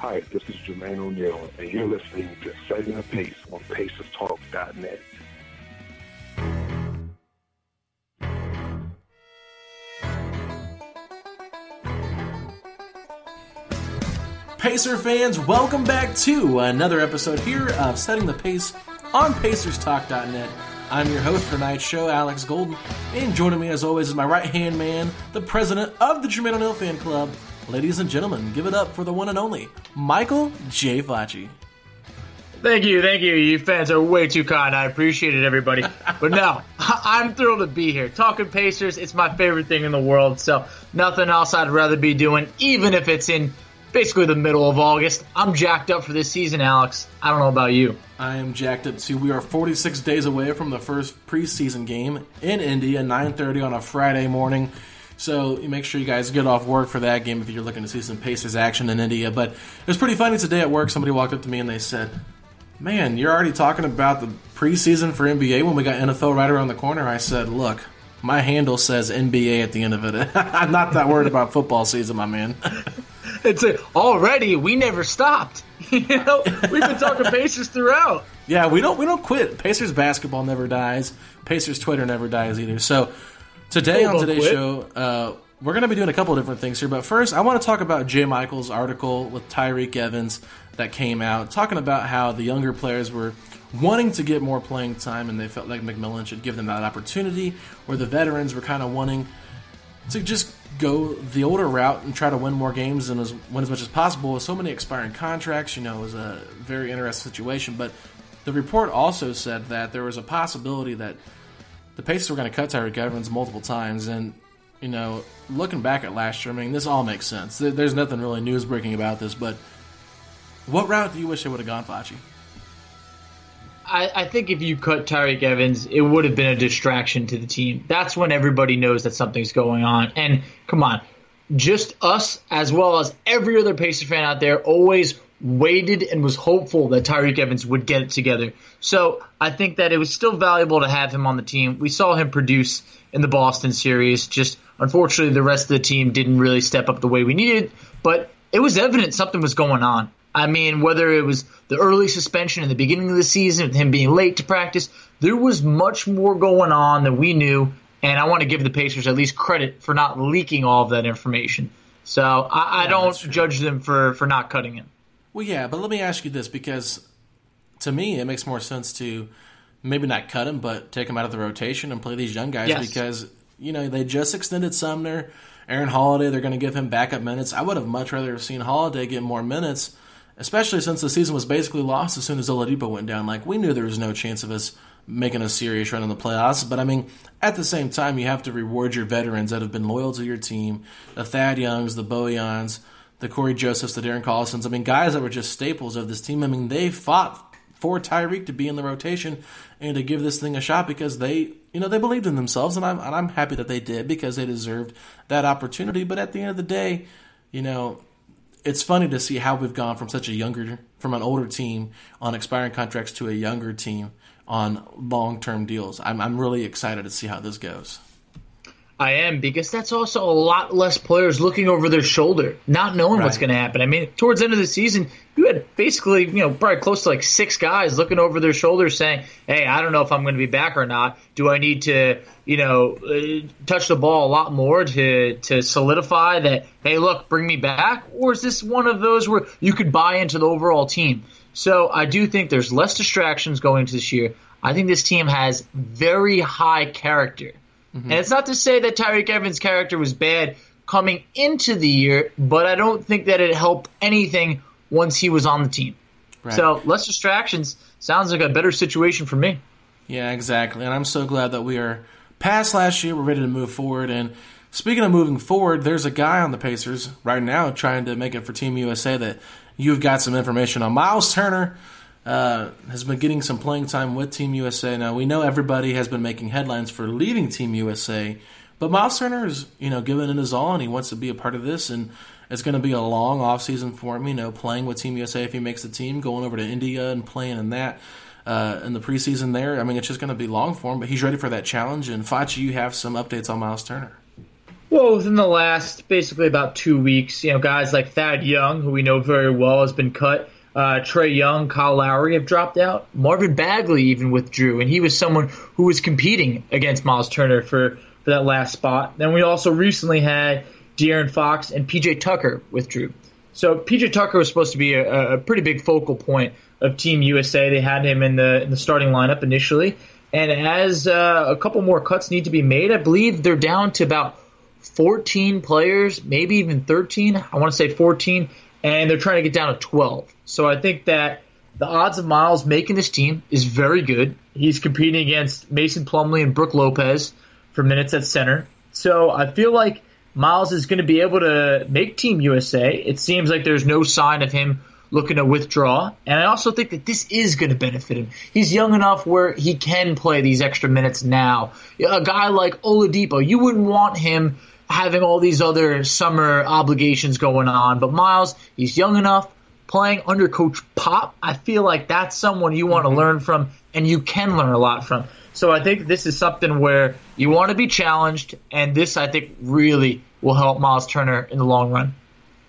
Hi, this is Jermaine O'Neal, and you're listening to Setting the Pace on PacersTalk.net. Pacer fans, welcome back to another episode here of Setting the Pace on PacersTalk.net. I'm your host for tonight's show, Alex Golden, and joining me as always is my right hand man, the president of the Jermaine O'Neal Fan Club. Ladies and gentlemen, give it up for the one and only Michael J. Facci. Thank you, thank you. You fans are way too kind. I appreciate it, everybody. But no, I'm thrilled to be here. Talking Pacers, it's my favorite thing in the world. So nothing else I'd rather be doing, even if it's in basically the middle of August. I'm jacked up for this season, Alex. I don't know about you. I am jacked up too. We are 46 days away from the first preseason game in India, 9:30 on a Friday morning. So you make sure you guys get off work for that game if you're looking to see some Pacers action in India. But it was pretty funny today at work. Somebody walked up to me and they said, "Man, you're already talking about the preseason for NBA when we got NFL right around the corner." I said, "Look." My handle says NBA at the end of it. I'm not that worried about football season, my man. It's a, already we never stopped. you know, we've been talking Pacers throughout. Yeah, we don't we don't quit. Pacers basketball never dies. Pacers Twitter never dies either. So today on today's quit. show, uh, we're going to be doing a couple of different things here. But first, I want to talk about J. Michael's article with Tyreke Evans that came out, talking about how the younger players were wanting to get more playing time, and they felt like McMillan should give them that opportunity, where the veterans were kind of wanting to just go the older route and try to win more games and as, win as much as possible. With so many expiring contracts, you know, it was a very interesting situation. But the report also said that there was a possibility that the Pacers were going to cut Tyreke Evans multiple times. And, you know, looking back at last year, I mean, this all makes sense. There's nothing really news breaking about this. But what route do you wish they would have gone, Facci? I, I think if you cut Tyreke Evans, it would have been a distraction to the team. That's when everybody knows that something's going on. And come on, just us as well as every other Pacer fan out there always waited and was hopeful that Tyreke Evans would get it together. So I think that it was still valuable to have him on the team. We saw him produce in the Boston series. Just unfortunately, the rest of the team didn't really step up the way we needed. But it was evident something was going on. I mean, whether it was the early suspension in the beginning of the season, with him being late to practice, there was much more going on than we knew. And I want to give the Pacers at least credit for not leaking all of that information. So I, I don't judge them for, for not cutting him. Well, yeah, but let me ask you this because to me, it makes more sense to maybe not cut him, but take him out of the rotation and play these young guys Yes. because, you know, they just extended Sumner. Aaron Holiday, they're going to give him backup minutes. I would have much rather have seen Holiday get more minutes, especially since the season was basically lost as soon as Oladipo went down. Like, we knew there was no chance of us making a serious run in the playoffs. But, I mean, at the same time, you have to reward your veterans that have been loyal to your team the Thad Youngs, the Bojans, the Cory Josephs, the Darren Collisons. I mean, guys that were just staples of this team. I mean, they fought for Tyreke to be in the rotation and to give this thing a shot because they, you know, they believed in themselves, and I'm and I'm happy that they did because they deserved that opportunity. But at the end of the day, you know, it's funny to see how we've gone from such a younger, from an older team on expiring contracts to a younger team on long term deals. I'm I'm really excited to see how this goes. I am because that's also a lot less players looking over their shoulder, not knowing right. what's going to happen. I mean, towards the end of the season, you had basically, you know, probably close to like six guys looking over their shoulders saying, "Hey, I don't know if I'm going to be back or not. Do I need to, you know, uh, touch the ball a lot more to to solidify that? Hey, look, bring me back, or is this one of those where you could buy into the overall team?" So I do think there's less distractions going into this year. I think this team has very high character. Mm-hmm. And it's not to say that Tyreke Evans' character was bad coming into the year, but I don't think that it helped anything once he was on the team. Right. So less distractions sounds like a better situation for me. Yeah, exactly. And I'm so glad that we are past last year. We're ready to move forward. And speaking of moving forward, there's a guy on the Pacers right now trying to make it for Team USA that you've got some information on. Miles Turner uh, has been getting some playing time with Team USA. Now we know everybody has been making headlines for leaving Team USA, but Miles Turner is you know giving it his all and he wants to be a part of this. And it's going to be a long off season for him. You know, playing with Team USA if he makes the team, going over to India and playing in that. Uh, in the preseason there, I mean, it's just going to be long for him, but he's ready for that challenge. And Facci, you have some updates on Miles Turner. Well, within the last basically about two weeks, you know, guys like Thad Young, who we know very well, has been cut. Uh, Trae Young, Kyle Lowry have dropped out. Marvin Bagley even withdrew, and he was someone who was competing against Miles Turner for, for that last spot. Then we also recently had De'Aaron Fox and PJ Tucker withdrew. So PJ Tucker was supposed to be a, a pretty big focal point of Team USA. They had him in the in the starting lineup initially, and as uh, a couple more cuts need to be made, I believe they're down to about 14 players, maybe even 13. I want to say 14 and they're trying to get down to 12. So I think that the odds of Miles making this team is very good. He's competing against Mason Plumlee and Brook Lopez for minutes at center. So I feel like Miles is going to be able to make Team USA. It seems like there's no sign of him looking to withdraw. And I also think that this is going to benefit him. He's young enough where he can play these extra minutes now. A guy like Oladipo, you wouldn't want him having all these other summer obligations going on. But Miles, he's young enough, playing under Coach Pop. I feel like that's someone you want to mm-hmm. learn from, and you can learn a lot from. So I think this is something where you want to be challenged, and this I think really will help Miles Turner in the long run.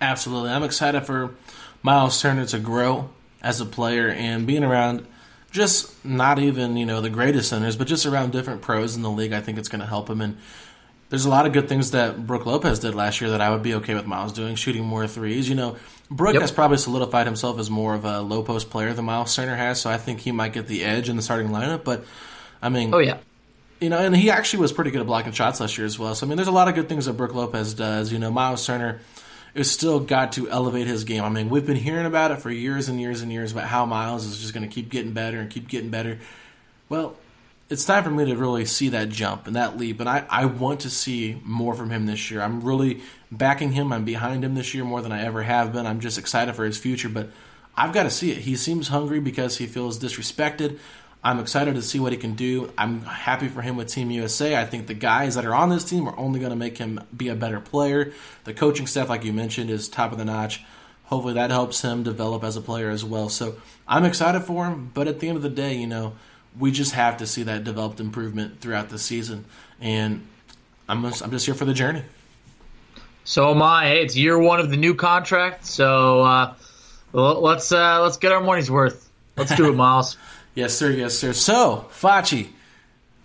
Absolutely, I'm excited for Miles Turner to grow as a player and being around just not even you know the greatest centers, but just around different pros in the league. I think it's going to help him and there's a lot of good things that Brook Lopez did last year that I would be okay with Miles doing, shooting more threes. You know, Brook yep. has probably solidified himself as more of a low post player than Miles Turner has, so I think he might get the edge in the starting lineup. But I mean, oh yeah, you know, and he actually was pretty good at blocking shots last year as well. So I mean, there's a lot of good things that Brook Lopez does. You know, Miles Turner has still got to elevate his game. I mean, we've been hearing about it for years and years and years about how Miles is just going to keep getting better and keep getting better. Well, it's time for me to really see that jump and that leap. And I, I want to see more from him this year. I'm really backing him. I'm behind him this year more than I ever have been. I'm just excited for his future, but I've got to see it. He seems hungry because he feels disrespected. I'm excited to see what he can do. I'm happy for him with Team USA. I think the guys that are on this team are only going to make him be a better player. The coaching staff, like you mentioned, is top of the notch. Hopefully that helps him develop as a player as well. So I'm excited for him, but at the end of the day, you know, we just have to see that developed improvement throughout the season. And I'm just, I'm just here for the journey. So am I. Hey, it's year one of the new contract, so uh, let's uh, let's get our money's worth. Let's do it, Miles. yes, sir. Yes, sir. So, Facci,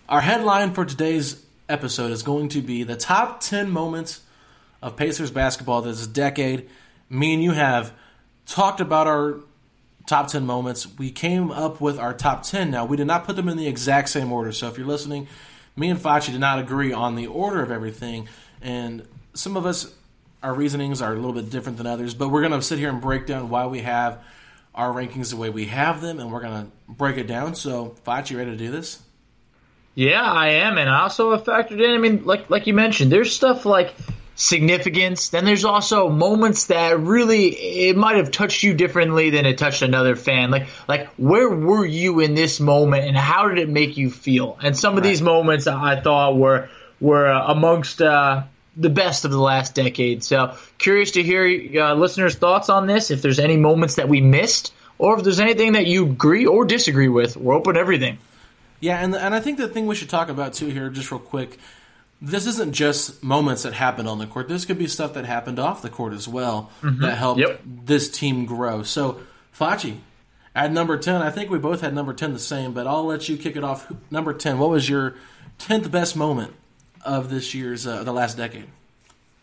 our headline for today's episode is going to be the top ten moments of Pacers basketball this decade. Me and you have talked about our top 10 moments. We came up with our top 10. Now, we did not put them in the exact same order. So if you're listening, me and Facci did not agree on the order of everything. And some of us, our reasonings are a little bit different than others. But we're going to sit here and break down why we have our rankings the way we have them. And we're going to break it down. So, Facci, ready to do this? Yeah, I am. And I also have factored in, I mean, like, like you mentioned, there's stuff like significance. Then there's also moments that really it might have touched you differently than it touched another fan. Like like where were you in this moment and how did it make you feel? And some of these moments I thought were were amongst uh, the best of the last decade. So curious to hear uh, listeners' thoughts on this. If there's any moments that we missed, or if there's anything that you agree or disagree with, we're open to everything. Yeah, and and I think the thing we should talk about too here, just real quick, this isn't just moments that happened on the court. This could be stuff that happened off the court as well that helped Yep. this team grow. So, Fachi, at number 10, I think we both had number 10 the same, but I'll let you kick it off. Number 10, what was your 10th best moment of this year's, uh, the last decade?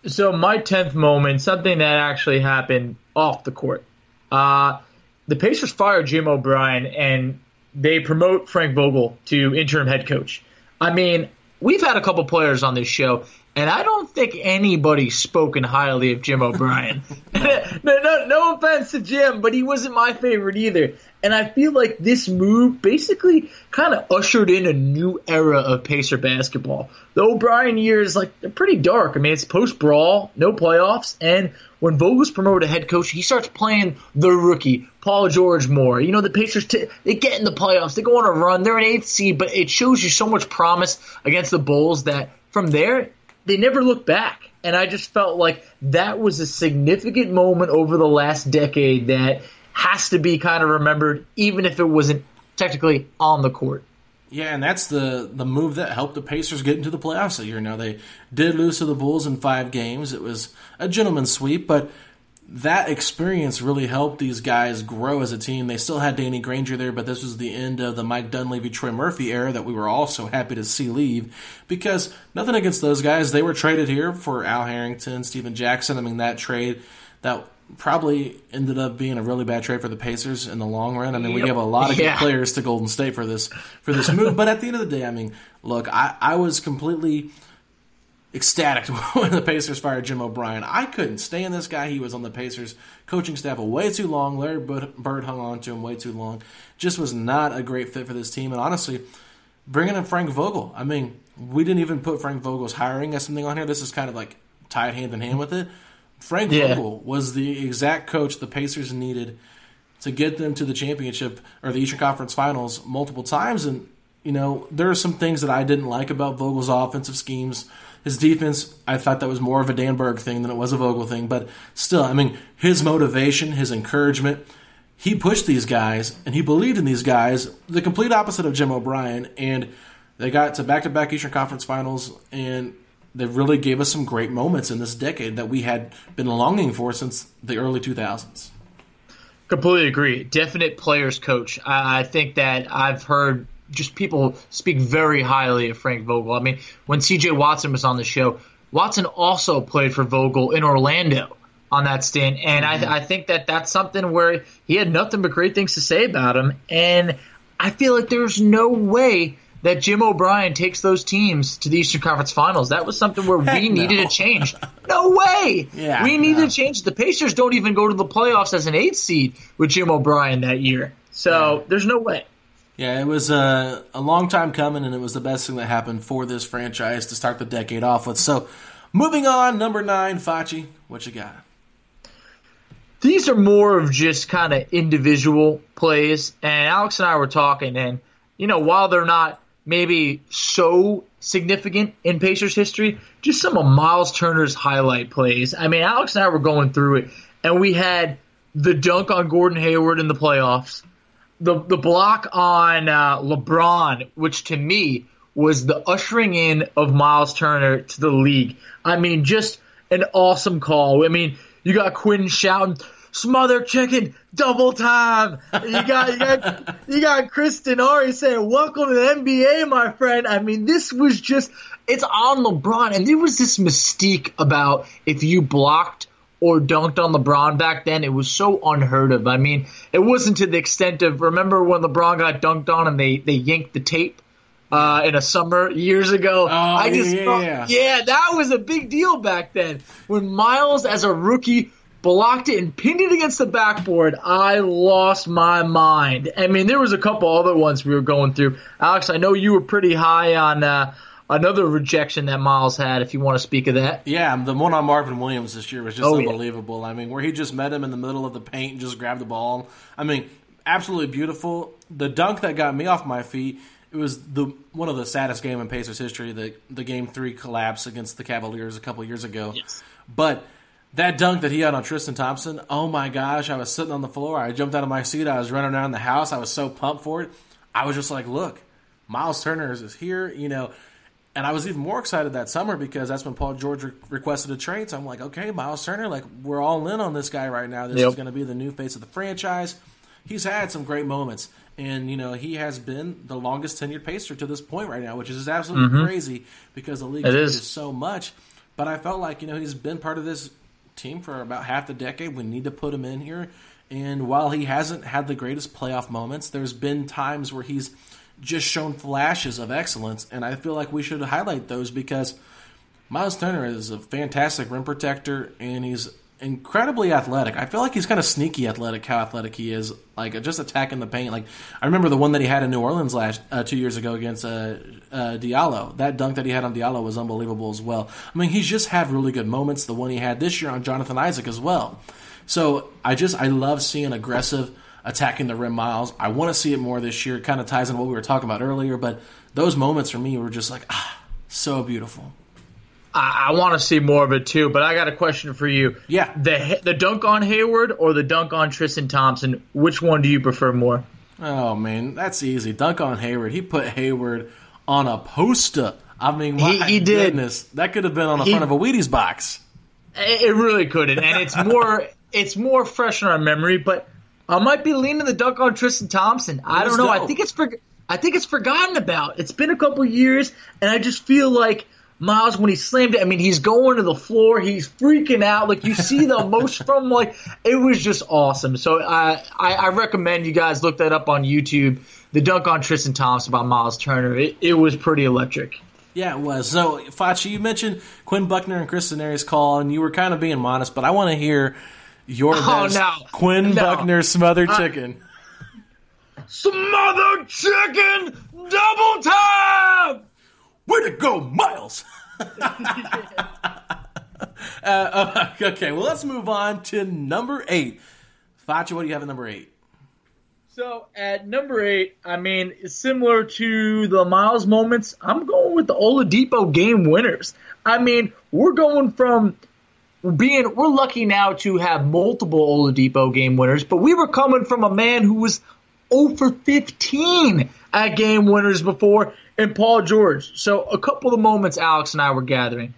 So my tenth moment, something that actually happened off the court. Uh, the Pacers fire Jim O'Brien and they promote Frank Vogel to interim head coach. I mean, we've had a couple players on this show, and I don't think anybody's spoken highly of Jim O'Brien. no, no, no offense to Jim, but he wasn't my favorite either. And I feel like this move basically kind of ushered in a new era of Pacer basketball. The O'Brien years, like, they're pretty dark. I mean, it's post brawl, no playoffs, and when Vogel's promoted to head coach, he starts playing the rookie, Paul George more. You know, the Pacers, t- they get in the playoffs, they go on a run, they're an eighth seed, but it shows you so much promise against the Bulls that from there, they never look back. And I just felt like that was a significant moment over the last decade that has to be kind of remembered, even if it wasn't technically on the court. Yeah, and that's the the move that helped the Pacers get into the playoffs a year. Now they did lose to the Bulls in five games. It was a gentleman's sweep, but that experience really helped these guys grow as a team. They still had Danny Granger there, but this was the end of the Mike Dunleavy, Troy Murphy era that we were all so happy to see leave. Because nothing against those guys, they were traded here for Al Harrington, Stephen Jackson. I mean that trade that probably ended up being a really bad trade for the Pacers in the long run. I mean, we gave a lot of good players to Golden State for this for this move. but at the end of the day, I mean, look, I, I was completely ecstatic when the Pacers fired Jim O'Brien. I couldn't stand this guy. He was on the Pacers coaching staff way too long. Larry Bird hung on to him way too long. Just was not a great fit for this team. And honestly, bringing in Frank Vogel, I mean, we didn't even put Frank Vogel's hiring as something on here. This is kind of like tied hand in hand with it. Frank Yeah. Vogel was the exact coach the Pacers needed to get them to the championship or the Eastern Conference Finals multiple times. And you know, there are some things that I didn't like about Vogel's offensive schemes. His defense, I thought that was more of a Dan Burke thing than it was a Vogel thing. But still, I mean, his motivation, his encouragement, he pushed these guys and he believed in these guys. The complete opposite of Jim O'Brien, and they got to back-to-back Eastern Conference Finals, and they really gave us some great moments in this decade that we had been longing for since the early 2000s. Completely agree. Definite players coach. I, I think that I've heard just people speak very highly of Frank Vogel. I mean, when CJ Watson was on the show, Watson also played for Vogel in Orlando on that stint, and I, mm-hmm. I think that that's something where he had nothing but great things to say about him. And I feel like there's no way that Jim O'Brien takes those teams to the Eastern Conference Finals. That was something where we needed a change. No way. Yeah, we needed no. a change. The Pacers don't even go to the playoffs as an eighth seed with Jim O'Brien that year. So there's no way. Yeah, it was a, a long time coming, and it was the best thing that happened for this franchise to start the decade off with. So, moving on, number nine, Fachi, what you got? These are more of just kind of individual plays. And Alex and I were talking, and, you know, while they're not maybe so significant in Pacers history, just some of Miles Turner's highlight plays. I mean, Alex and I were going through it, and we had the dunk on Gordon Hayward in the playoffs, the, the block on uh, LeBron, which to me was the ushering in of Miles Turner to the league. I mean, just an awesome call. I mean, you got Quinn shouting, "Smother chicken, double time!" You got you got you got Chris Denari saying, "Welcome to the NBA, my friend." I mean, this was just it's on LeBron, and there was this mystique about if you blocked or dunked on LeBron back then. It was so unheard of. I mean, it wasn't to the extent of remember when LeBron got dunked on and they they yanked the tape uh, in a summer years ago. I just yeah, thought- yeah. yeah, that was a big deal back then. When Miles, as a rookie, blocked it and pinned it against the backboard, I lost my mind. I mean, there was a couple other ones we were going through. Alex, I know you were pretty high on uh, another rejection that Miles had. If you want to speak of that, Yeah, the one on Marvin Williams this year was just Oh, yeah. unbelievable. I mean, where he just met him in the middle of the paint and just grabbed the ball. I mean, absolutely beautiful. The dunk that got me off my feet. It was the one of the saddest game in Pacers history. The the game three collapse against the Cavaliers a couple years ago. Yes. But that dunk that he had on Tristan Thompson, oh my gosh! I was sitting on the floor. I jumped out of my seat. I was running around the house. I was so pumped for it. I was just like, look, Miles Turner is here. You know, and I was even more excited that summer because that's when Paul George re- requested a trade. So I'm like, okay, Miles Turner, like we're all in on this guy right now. This Yep. is going to be the new face of the franchise. He's had some great moments, and you know he has been the longest tenured Pacer to this point right now, which is absolutely mm-hmm. crazy because the league changes is. so much. But I felt like you know he's been part of this team for about half the decade. We need to put him in here. And while he hasn't had the greatest playoff moments, there's been times where he's just shown flashes of excellence, and I feel like we should highlight those because Miles Turner is a fantastic rim protector, and he's incredibly athletic. I feel like he's kind of sneaky athletic. How athletic he is, like just attacking the paint. Like I remember the one that he had in New Orleans last uh, two years ago against uh, uh, Diallo. That dunk that he had on Diallo was unbelievable as well. I mean, he's just had really good moments. The one he had this year on Jonathan Isaac as well. So I just I love seeing aggressive attacking the rim miles. I want to see it more this year. It kind of ties in what we were talking about earlier, but those moments for me were just like ah, so beautiful. I, I want to see more of it too. But I got a question for you. Yeah. the the dunk on Hayward or the dunk on Tristan Thompson? Which one do you prefer more? Oh man, that's easy. Dunk on Hayward. He put Hayward on a poster. I mean, my He- he did. that could have been on the He- front of a Wheaties box. It really couldn't, and it's more it's more fresh in our memory. But I might be leaning the dunk on Tristan Thompson. I don't know. I think it's for, I think it's forgotten about. It's been a couple years, and I just feel like Miles when he slammed it. I mean, he's going to the floor. He's freaking out. Like you see the most from like it was just awesome. So I, I I recommend you guys look that up on YouTube. The dunk on Tristan Thompson by Miles Turner. It, it was pretty electric. Yeah, it was. So, Fachi, you mentioned Quinn Buckner and Chris Denari's call, and you were kind of being modest, but I want to hear your Oh, best no. Quinn No. Buckner smothered uh, chicken. Smothered chicken double time. Way to go, Miles! uh, okay, well, let's move on to number eight. Fachi, what do you have at number eight? So at number eight, I mean, similar to the Miles moments, I'm going with the Oladipo game winners. I mean, we're going from being we're lucky now to have multiple Oladipo game winners, but we were coming from a man who was 0 for 15 at game winners before, and Paul George. So a couple of moments Alex and I were gathering.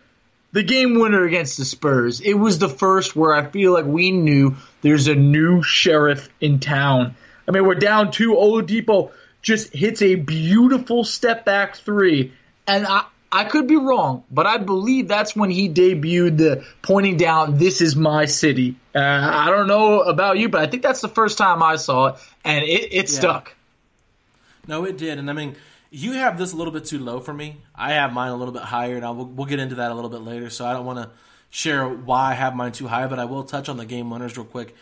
The game winner against the Spurs. It was the first where I feel like we knew there's a new sheriff in town. I mean, we're down two. Oladipo just hits a beautiful step back three, and I I could be wrong, but I believe that's when he debuted the pointing down. This is my city. Uh, I don't know about you, but I think that's the first time I saw it, and it, it stuck. No, it did, and I mean, you have this a little bit too low for me. I have mine a little bit higher, and I'll, we'll, we'll get into that a little bit later. So I don't want to share why I have mine too high, but I will touch on the game winners real quick.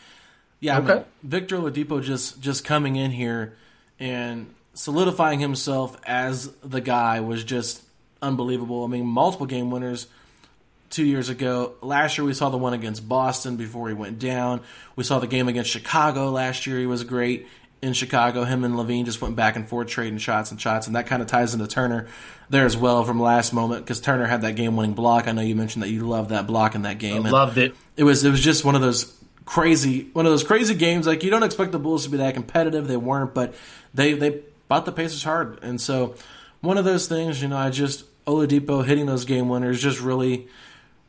Yeah, I mean, Victor Oladipo just just coming in here and solidifying himself as the guy was just unbelievable. I mean, multiple game winners two years ago. Last year we saw the one against Boston before he went down. We saw the game against Chicago last year. He was great in Chicago. Him and LaVine just went back and forth trading shots and shots, and that kind of ties into Turner there as well from last moment because Turner had that game winning block. I know you mentioned that you loved that block in that game. and Loved it. it was it was just one of those crazy one of those crazy games like you don't expect the Bulls to be that competitive they weren't but they they bought the Pacers hard and so one of those things you know I just Oladipo hitting those game winners just really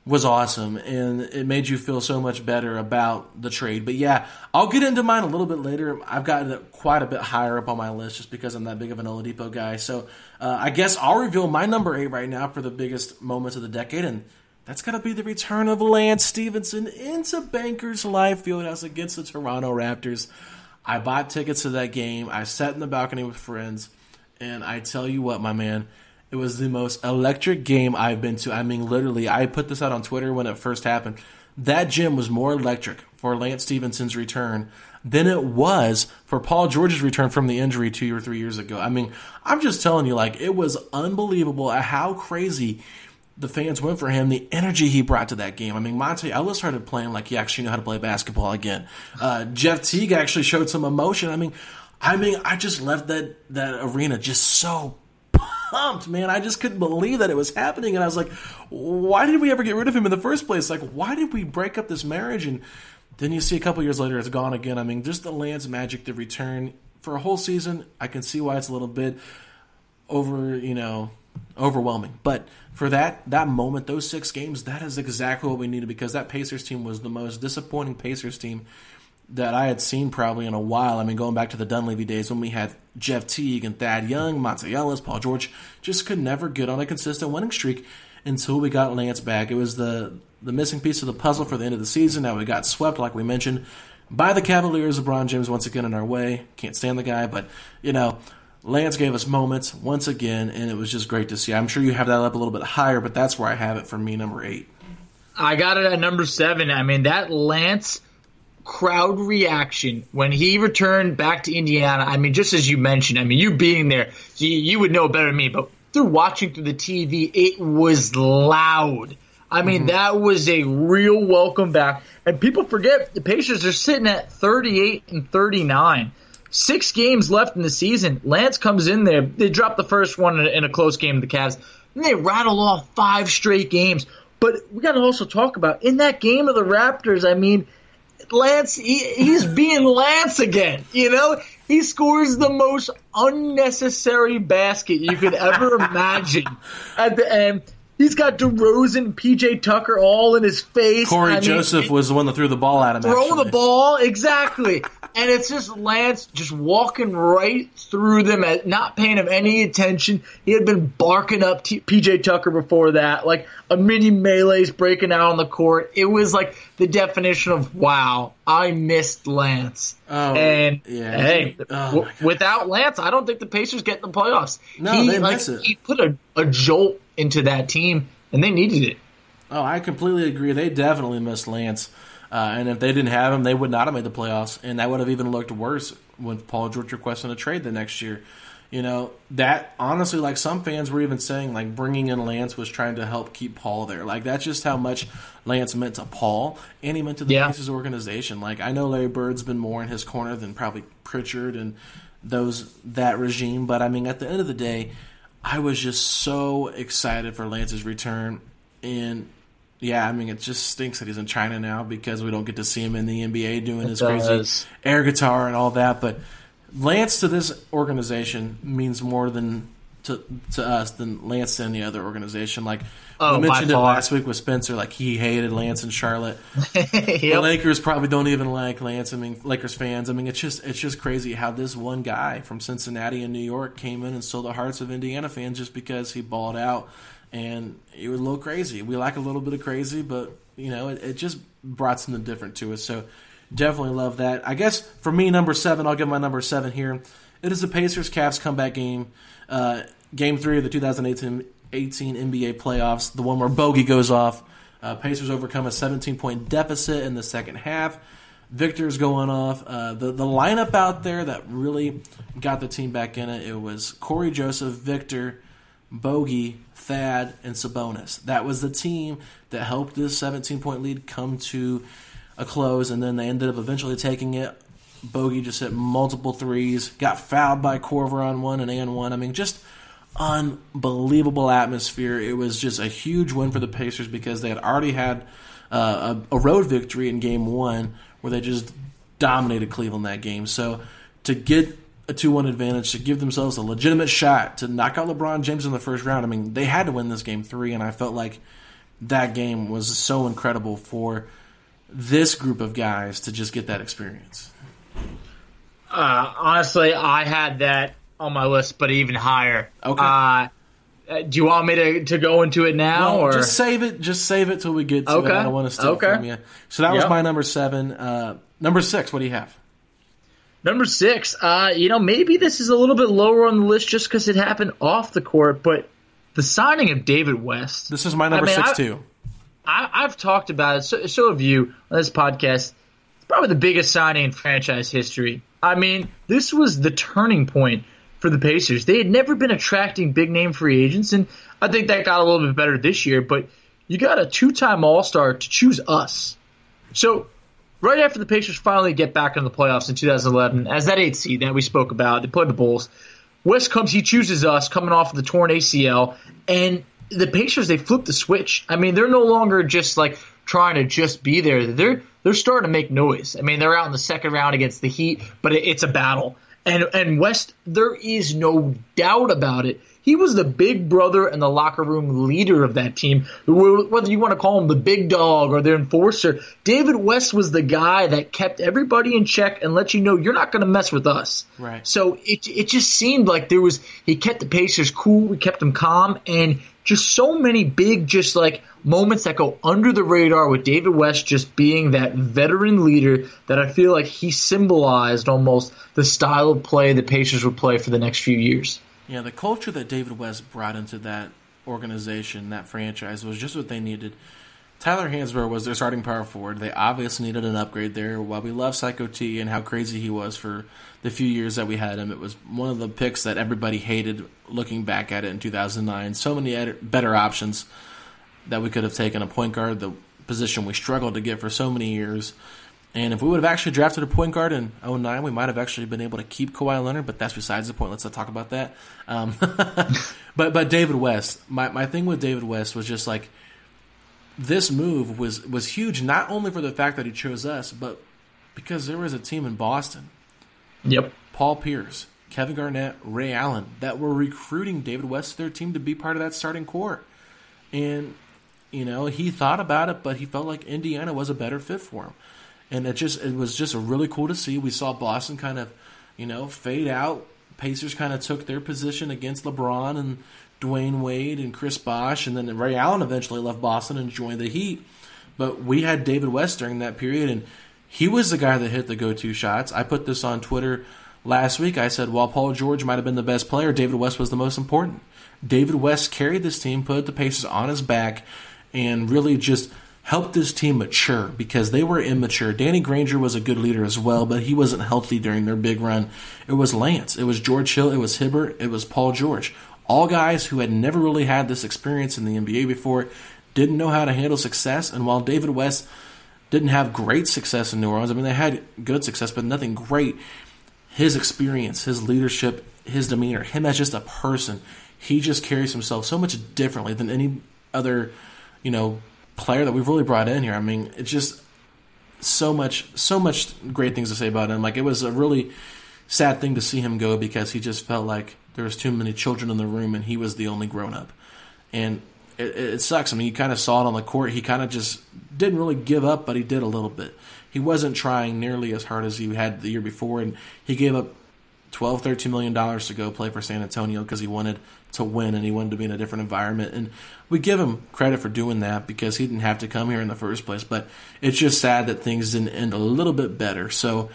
was awesome and it made you feel so much better about the trade but yeah I'll get into mine a little bit later I've got it quite a bit higher up on my list just because I'm that big of an Oladipo guy so uh, I guess I'll reveal my number eight right now for the biggest moments of the decade and that's got to be the return of Lance Stephenson into Bankers Life Fieldhouse against the Toronto Raptors. I bought tickets to that game. I sat in the balcony with friends, and I tell you what, my man, it was the most electric game I've been to. I mean, literally, I put this out on Twitter when it first happened. That gym was more electric for Lance Stephenson's return than it was for Paul George's return from the injury two or three years ago. I mean, I'm just telling you, like, it was unbelievable how crazy the fans went for him, the energy he brought to that game. I mean, Monta Ellis started playing like he actually knew how to play basketball again. Uh, Jeff Teague actually showed some emotion. I mean, I mean, I just left that that arena just so pumped, man. I just couldn't believe that it was happening, and I was like, why did we ever get rid of him in the first place? Like, why did we break up this marriage? And then you see a couple years later, it's gone again. I mean, just the Lance magic to return for a whole season. I can see why it's a little bit over, you know, overwhelming, but for that that moment, those six games, that is exactly what we needed because that Pacers team was the most disappointing Pacers team that I had seen probably in a while. I mean, going back to the Dunleavy days when we had Jeff Teague and Thad Young, Monta Ellis, Paul George, just could never get on a consistent winning streak until we got Lance back. It was the the missing piece of the puzzle for the end of the season. Now we got swept, like we mentioned, by the Cavaliers. LeBron James once again in our way. Can't stand the guy, but you know Lance gave us moments once again, and it was just great to see. I'm sure you have that up a little bit higher, but that's where I have it for me, number eight. I got it at number seven. I mean, that Lance crowd reaction when he returned back to Indiana. I mean, just as you mentioned, I mean, you being there, you, you would know better than me, but through watching through the TV, it was loud. I mean, mm-hmm. that was a real welcome back. And people forget the Pacers are sitting at 38 and 39. Six games left in the season. Lance comes in there. They drop the first one in a, close game to the Cavs. Then they rattle off five straight games. But we got to also talk about in that game of the Raptors. I mean, Lance, he, he's being Lance again. You know, he scores the most unnecessary basket you could ever imagine at the end. He's got DeRozan, PJ Tucker all in his face. Cory I Joseph mean, was the one that threw the ball at him. Throw the ball, exactly. And it's just Lance just walking right through them, at not paying him any attention. He had been barking up T- PJ Tucker before that, like a mini melee's breaking out on the court. It was like the definition of wow, I missed Lance. Oh, and yeah. hey, oh w- without Lance, I don't think the Pacers get in the playoffs. No, he, they like, miss it. He put a, a jolt into that team, and they needed it. Oh, I completely agree. They definitely missed Lance. Uh, and if they didn't have him, they would not have made the playoffs. And that would have even looked worse with Paul George requesting a trade the next year. You know, that honestly, like some fans were even saying, like bringing in Lance was trying to help keep Paul there. Like that's just how much Lance meant to Paul and he meant to the yeah. Pacers organization. Like I know Larry Bird's been more in his corner than probably Pritchard and those that regime, but I mean, at the end of the day, I was just so excited for Lance's return. And yeah, I mean, it just stinks that he's in China now because we don't get to see him in the NBA doing it his does. crazy air guitar and all that. But Lance to this organization means more than to to us than Lance to any other organization. Like oh, we mentioned it last week with Spencer, like he hated Lance and Charlotte. yep. The Lakers probably don't even like Lance. I mean, Lakers fans. I mean, it's just it's just crazy how this one guy from Cincinnati and New York came in and stole the hearts of Indiana fans just because he balled out and it was a little crazy. We like a little bit of crazy, but you know, it, it just brought something different to us. So definitely love that. I guess for me, number seven, I'll give my number seven here. It is the Pacers Cavs comeback game, uh, game three of the 2018 18 NBA playoffs, the one where Bogey goes off. Uh, Pacers overcome a 17 point deficit in the second half. Victor's going off. Uh, the the lineup out there that really got the team back in it. It was Cory Joseph, Victor, Bogey, Thad, and Sabonis. That was the team that helped this 17 point lead come to a close, and then they ended up eventually taking it. Bogey just hit multiple threes, got fouled by Korver on one and and one. I mean, just unbelievable atmosphere. It was just a huge win for the Pacers because they had already had uh, a, a road victory in game one where they just dominated Cleveland that game. So to get a 2 1 advantage to give themselves a legitimate shot to knock out LeBron James in the first round. I mean, they had to win this game three, and I felt like that game was so incredible for this group of guys to just get that experience. Uh, honestly, I had that on my list, but even higher. Okay. Uh, uh do you want me to, to go into it now, or just save it? Just save it till we get to okay. it. I don't want to steal okay. from you. So that yep. was my number seven. Uh, number six. What do you have? Number six, uh, you know, maybe this is a little bit lower on the list just because it happened off the court, but the signing of David West. This is my number I mean, 6 I, too. I, have talked about it, so, so have you on this podcast. It's probably the biggest signing in franchise history. I mean, this was the turning point for the Pacers. They had never been attracting big name free agents, and I think that got a little bit better this year. But you got a two time All Star to choose us. So right after the Pacers finally get back in the playoffs in 2011, as that eighth seed that we spoke about, they played the Bulls. West comes, he chooses us coming off of the torn ACL, and the Pacers they flip the switch. I mean, they're no longer just like trying to just be there. They're they're starting to make noise. I mean, they're out in the second round against the Heat, but it, it's a battle. And and West, there is no doubt about it. He was the big brother and the locker room leader of that team. Whether you want to call him the big dog or the enforcer, David West was the guy that kept everybody in check and let you know you're not going to mess with us. Right. So it it just seemed like there was he kept the Pacers cool, he kept them calm, and just so many big, just like moments that go under the radar with David West just being that veteran leader that I feel like he symbolized almost the style of play the Pacers would play for the next few years. Yeah, the culture that David West brought into that organization, that franchise, was just what they needed. Tyler Hansbrough was their starting power forward. They obviously needed an upgrade there. While we love Psycho T and how crazy he was for the few years that we had him, it was one of the picks that everybody hated looking back at it in 2009. So many better options that we could have taken. A point guard, the position we struggled to get for so many years. And if we would have actually drafted a point guard in 09, we might have actually been able to keep Kawhi Leonard, but that's besides the point. Let's not talk about that. Um, but but David West, my, my thing with David West was just like this move was was huge, not only for the fact that he chose us, but because there was a team in Boston. Yep. Paul Pierce, Kevin Garnett, Ray Allen that were recruiting David West to their team to be part of that starting core. And you know, he thought about it, but he felt like Indiana was a better fit for him and it just it was just really cool to see. We saw Boston kind of, you know, fade out. Pacers kind of took their position against LeBron and Dwyane Wade and Chris Bosh, and then Ray Allen eventually left Boston and joined the Heat. But we had David West during that period, and he was the guy that hit the go-to shots. I put this on Twitter last week. I said while Paul George might have been the best player, David West was the most important. David West carried this team, put the Pacers on his back, and really just helped this team mature because they were immature. Danny Granger was a good leader as well, but he wasn't healthy during their big run. It was Lance, it was George Hill, it was Hibbert, it was Paul George. All guys who had never really had this experience in the NBA before, didn't know how to handle success, and while David West didn't have great success in New Orleans, I mean, they had good success, but nothing great. His experience, his leadership, his demeanor, him as just a person, he just carries himself so much differently than any other, you know, player that we've really brought in here. I mean, it's just so much, so much great things to say about him. Like it was a really sad thing to see him go because he just felt like there was too many children in the room and he was the only grown up. And it, it sucks. I mean, you kind of saw it on the court. He kind of just didn't really give up, but he did a little bit. He wasn't trying nearly as hard as he had the year before, and he gave up 12 13 million dollars to go play for San Antonio because he wanted to win and he wanted to be in a different environment. And we give him credit for doing that because he didn't have to come here in the first place. But it's just sad that things didn't end a little bit better. So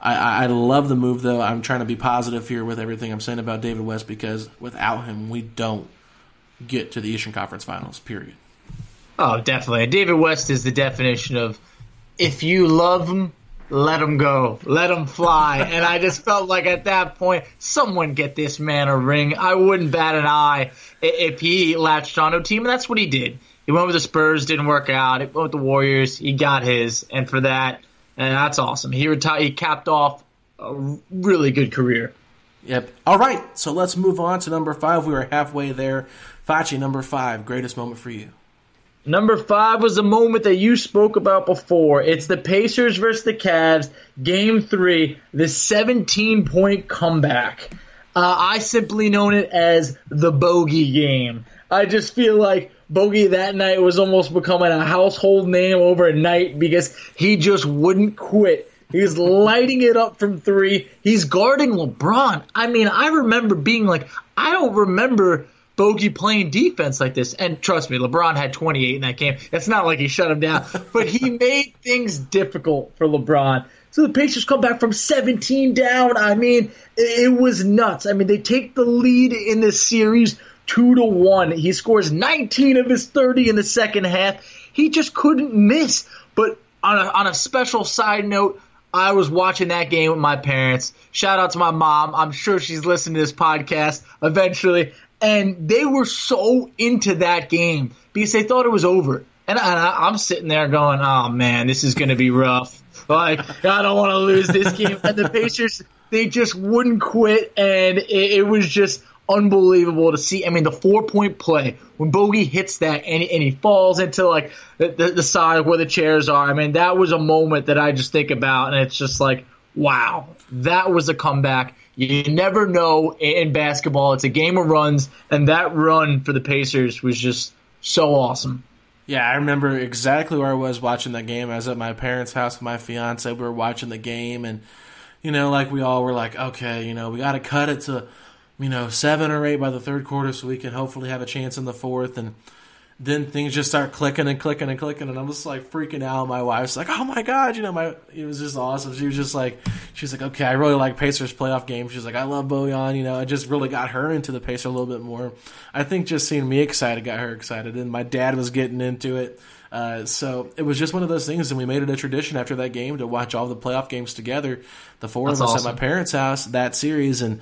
I, I love the move though. I'm trying to be positive here with everything I'm saying about David West because without him we don't get to the Eastern Conference Finals period. Oh definitely. David West is the definition of if you love him let him go, let him fly. and I just felt like at that point, someone get this man a ring. I wouldn't bat an eye if he latched onto a team, and that's what he did. He went with the Spurs, didn't work out. He went with the Warriors, he got his, and for that, and that's awesome. He retired, he capped off a really good career. Yep. All right, so let's move on to number five. We are halfway there. Facci, number five, greatest moment for you. Number five was the moment that you spoke about before. It's the Pacers versus the Cavs, game three, the 17 point comeback. Uh, I simply known it as the bogey game. I just feel like Bogey that night was almost becoming a household name overnight because he just wouldn't quit. He's lighting it up from three. He's guarding LeBron. I mean, I remember being like, I don't remember Bogey playing defense like this. And trust me, LeBron had 28 in that game. It's not like he shut him down, but he made things difficult for LeBron. So the Pacers come back from 17 down. I mean, it was nuts. I mean, they take the lead in this series two to one. He scores 19 of his 30 in the second half. He just couldn't miss. But on a, on a special side note, I was watching that game with my parents. Shout out to my mom. I'm sure she's listening to this podcast eventually. And they were so into that game because they thought it was over. And, I, I'm sitting there going, oh man, this is going to be rough. Like, I don't want to lose this game. And the Pacers, they just wouldn't quit. And it, it was just unbelievable to see. I mean, the four point play when Bogey hits that and, and he falls into like the, the, the side where the chairs are. I mean, that was a moment that I just think about, and it's just like, wow, that was a comeback. You never know in basketball. It's a game of runs, and that run for the Pacers was just so awesome. Yeah, I remember exactly where I was watching that game. I was at my parents' house with my fiance. We were watching the game, and you know, like we all were like, okay, you know, we got to cut it to you know, seven or eight by the third quarter so we can hopefully have a chance in the fourth. And then things just start clicking and clicking and clicking. And I'm just like freaking out. My wife's like, oh my God, you know, my, it was just awesome. She was just like, she's like, okay, I really like Pacers playoff games. She's like, I love Bojan, you know, it just really got her into the Pacers a little bit more. I think just seeing me excited got her excited. And my dad was getting into it. Uh, so it was just one of those things, and we made it a tradition after that game to watch all the playoff games together. The four That's of us awesome. at my parents' house that series, and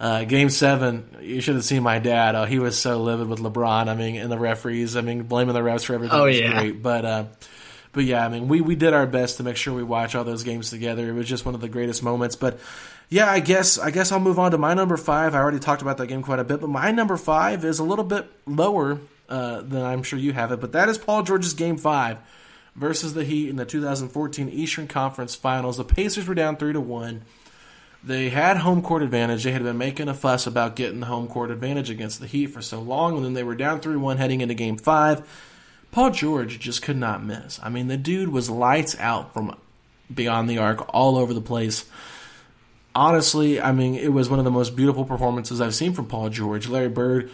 uh, game seven, you should have seen my dad. Oh, he was so livid with LeBron. I mean, and the referees. I mean, blaming the refs for everything oh, was yeah. great. But, uh, but yeah, I mean, we, we did our best to make sure we watch all those games together. It was just one of the greatest moments. But yeah, I guess I guess I'll move on to my number five. I already talked about that game quite a bit, but my number five is a little bit lower uh, than I'm sure you have it. But that is Paul George's game five versus the Heat in the 2014 Eastern Conference Finals. The Pacers were down three to one. They had home court advantage. They had been making a fuss about getting the home court advantage against the Heat for so long, and then they were down 3 1 heading into game five. Paul George just could not miss. I mean, the dude was lights out from beyond the arc all over the place. Honestly, I mean, it was one of the most beautiful performances I've seen from Paul George. Larry Bird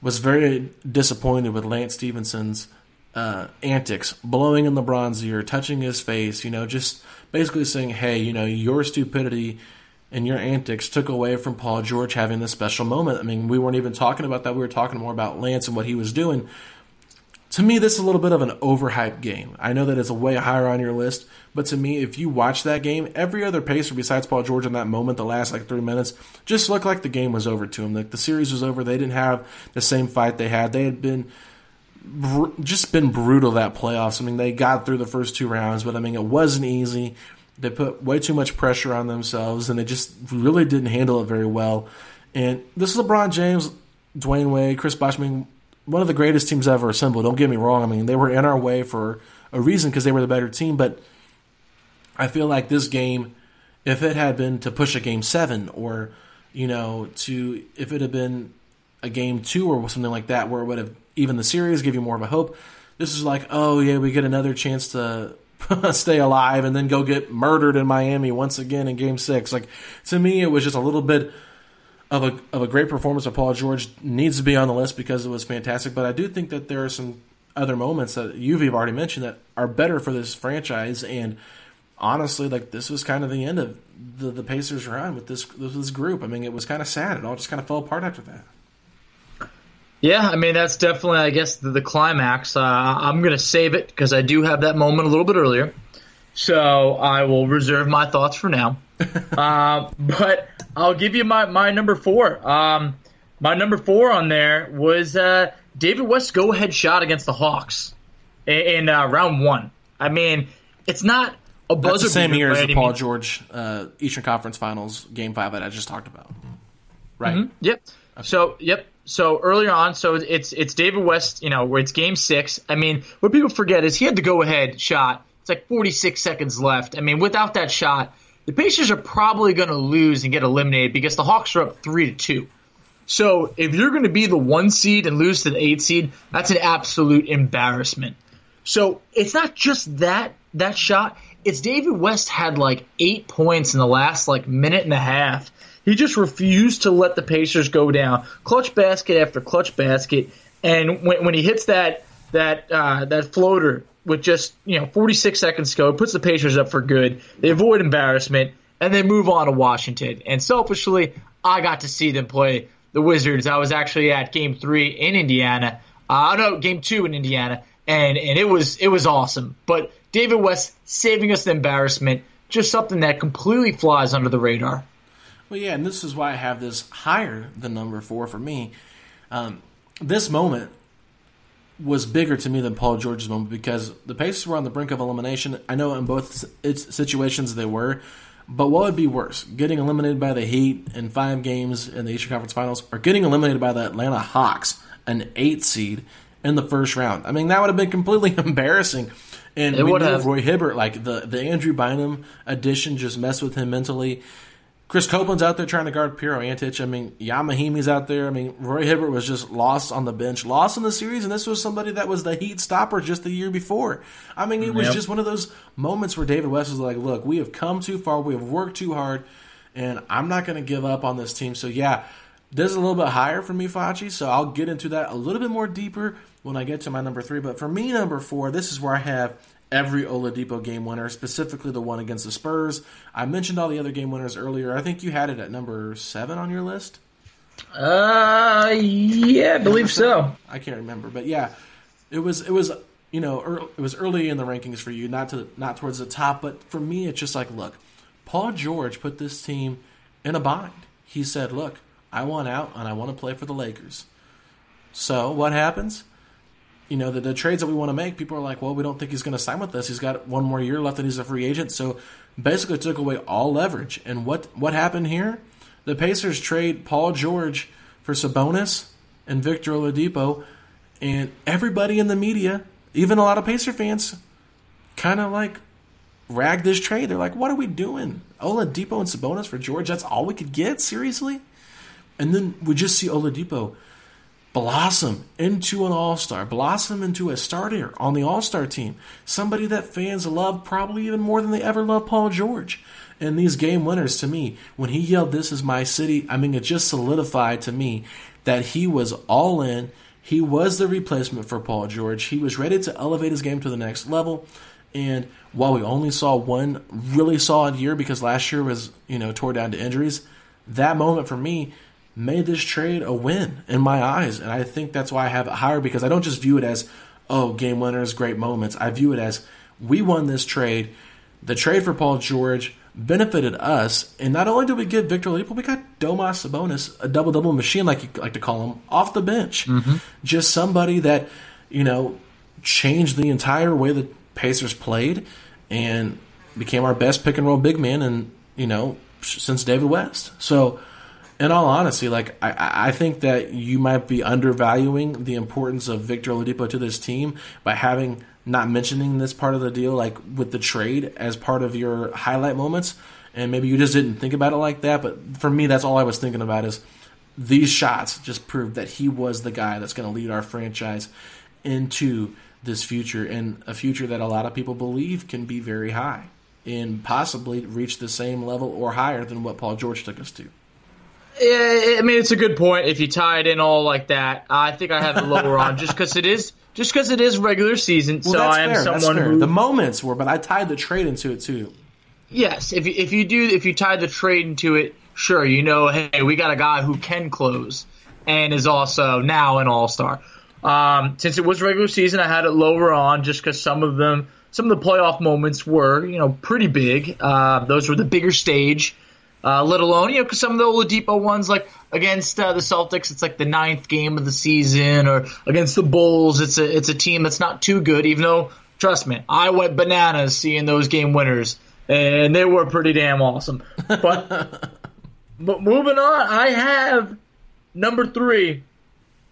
was very disappointed with Lance Stephenson's uh, antics, blowing in LeBron's ear, touching his face, you know, just basically saying, hey, you know, your stupidity and your antics took away from Paul George having this special moment. I mean, we weren't even talking about that. We were talking more about Lance and what he was doing. To me, this is a little bit of an overhyped game. I know that it's way higher on your list, but to me, if you watch that game, every other pacer besides Paul George in that moment, the last like three minutes, just looked like the game was over to him. Like the series was over. They didn't have the same fight they had. They had been br- just been brutal that playoffs. I mean, they got through the first two rounds, but I mean, it wasn't easy. They put way too much pressure on themselves, and they just really didn't handle it very well. And this is LeBron James, Dwyane Wade, Chris Bosh. I mean, one of the greatest teams ever assembled. Don't get me wrong. I mean, they were in our way for a reason because they were the better team. But I feel like this game, if it had been to push a game seven, or you know, to if it had been a game two or something like that, where it would have even the series give you more of a hope. This is like, oh yeah, we get another chance to stay alive and then go get murdered in Miami once again in Game Six. Like to me, it was just a little bit of a of a great performance of Paul George. Needs to be on the list because it was fantastic. But I do think that there are some other moments that you've already mentioned that are better for this franchise. And honestly, like this was kind of the end of the, the Pacers' run with this with this group. I mean, it was kind of sad. It all just kind of fell apart after that. Yeah, I mean that's definitely, I guess, the, the climax. Uh, I'm going to save it because I do have that moment a little bit earlier, so I will reserve my thoughts for now. uh, but I'll give you my my number four. Um, my number four on there was uh, David West's go ahead shot against the Hawks in, in uh, round one. I mean, it's not a buzzer. That's the same year as the Paul means. George uh, Eastern Conference Finals game five that I just talked about. Right. Mm-hmm. Yep. Okay. So, yep so earlier on, so it's it's David West, you know, where it's game six. I mean, what people forget is he had the go ahead shot. It's like 46 seconds left. I mean, without that shot, the Pacers are probably going to lose and get eliminated because the Hawks are up three to two. So if you're going to be the one seed and lose to the eight seed, that's an absolute embarrassment. So it's not just that that shot. It's David West had like eight points in the last like minute and a half he just refused to let the Pacers go down. Clutch basket after clutch basket, and when, when he hits that that uh, that floater with just you know 46 seconds to go, puts the Pacers up for good. They avoid embarrassment and they move on to Washington. And selfishly, I got to see them play the Wizards. I was actually at Game Three in Indiana. Uh, no, Game Two in Indiana, and and it was it was awesome. But David West saving us the embarrassment, just something that completely flies under the radar. Well, yeah, and this is why I have this higher than number four for me. Um, this moment was bigger to me than Paul George's moment because the Pacers were on the brink of elimination. I know in both situations they were, but what would be worse, getting eliminated by the Heat in five games in the Eastern Conference Finals, or getting eliminated by the Atlanta Hawks, an eight seed in the first round? I mean, that would have been completely embarrassing. And it we knew have. Roy Hibbert, like the the Andrew Bynum addition, just messed with him mentally. Chris Copeland's out there trying to guard Pero Antic. I mean, Ian Mahinmi's out there. I mean, Roy Hibbert was just lost on the bench, lost in the series, and this was somebody that was the Heat stopper just the year before. I mean, it was yep. just one of those moments where David West was like, "Look, we have come too far. We have worked too hard, and I'm not going to give up on this team." So yeah, this is a little bit higher for me, Facci. So I'll get into that a little bit more deeper when I get to my number three. But for me, number four, this is where I have every Oladipo game winner, specifically the one against the Spurs. I mentioned all the other game winners earlier. I think you had it at number seven on your list. Uh, yeah, I believe so. I can't remember, but yeah, it was it was you know it was early in the rankings for you, not to not towards the top, but for me, it's just like look, Paul George put this team in a bind. He said, "Look, I want out and I want to play for the Lakers." So what happens? You know, the, the trades that we want to make, people are like, well, we don't think he's going to sign with us. He's got one more year left and he's a free agent. So basically took away all leverage. And what, what happened here? The Pacers trade Paul George for Sabonis and Victor Oladipo. And everybody in the media, even a lot of Pacer fans, kind of like rag this trade. They're like, what are we doing? Oladipo and Sabonis for George? That's all we could get? Seriously? And then we just see Oladipo – blossom into an all star, blossom into a starter on the all star team. Somebody that fans love probably even more than they ever loved Paul George. And these game winners, to me, when he yelled, This is my city, I mean, it just solidified to me that he was all in. He was the replacement for Paul George. He was ready to elevate his game to the next level. And while we only saw one really solid year because last year was, you know, tore down to injuries, that moment for me made this trade a win in my eyes. And I think that's why I have it higher because I don't just view it as, oh, game winners, great moments. I view it as we won this trade. The trade for Paul George benefited us. And not only did we get Victor Oladipo, we got Domas Sabonis, a double double machine, like you like to call him, off the bench. Mm-hmm. Just somebody that, you know, changed the entire way the Pacers played and became our best pick and roll big man and, you know, since David West. So in all honesty, like I, I think that you might be undervaluing the importance of Victor Oladipo to this team by having not mentioning this part of the deal, like with the trade as part of your highlight moments, and maybe you just didn't think about it like that. But for me, that's all I was thinking about is these shots just proved that he was the guy that's going to lead our franchise into this future and a future that a lot of people believe can be very high and possibly reach the same level or higher than what Paul George took us to. Yeah, I mean it's a good point. If you tie it in all like that, I think I have it lower on just because it is just because it is regular season. Well, so I am fair, someone who the moments were, but I tied the trade into it too. Yes, if you, if you do if you tie the trade into it, sure, you know, hey, we got a guy who can close and is also now an all star. Um, since it was regular season, I had it lower on just because some of them, some of the playoff moments were, you know, pretty big. Uh, those were the bigger stage. Uh, let alone, you know, some of the Oladipo ones, like against uh, the Celtics, it's like the ninth game of the season, or against the Bulls, it's a it's a team that's not too good. Even though, trust me, I went bananas seeing those game winners, and they were pretty damn awesome. But but moving on, I have number three,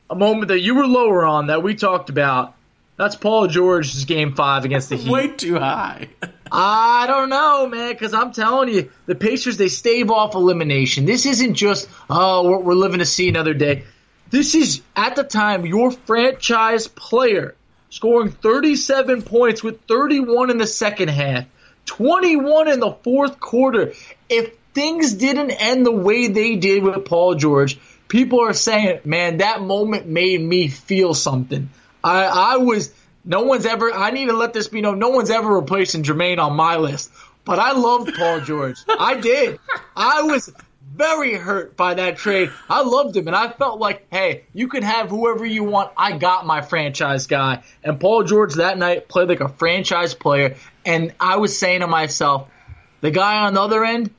a moment that you were lower on that we talked about. That's Paul George's game five against the Heat. Way too high. I don't know, man, because I'm telling you, the Pacers, they stave off elimination. This isn't just, oh, we're, we're living to see another day. This is, at the time, your franchise player scoring 37 points with 31 in the second half, 21 in the fourth quarter. If things didn't end the way they did with Paul George, people are saying, man, that moment made me feel something. I, I was no one's ever. I need to let this be known. No one's ever replacing Jermaine on my list. But I loved Paul George. I did. I was very hurt by that trade. I loved him, and I felt like, hey, you can have whoever you want. I got my franchise guy. And Paul George that night played like a franchise player. And I was saying to myself, the guy on the other end,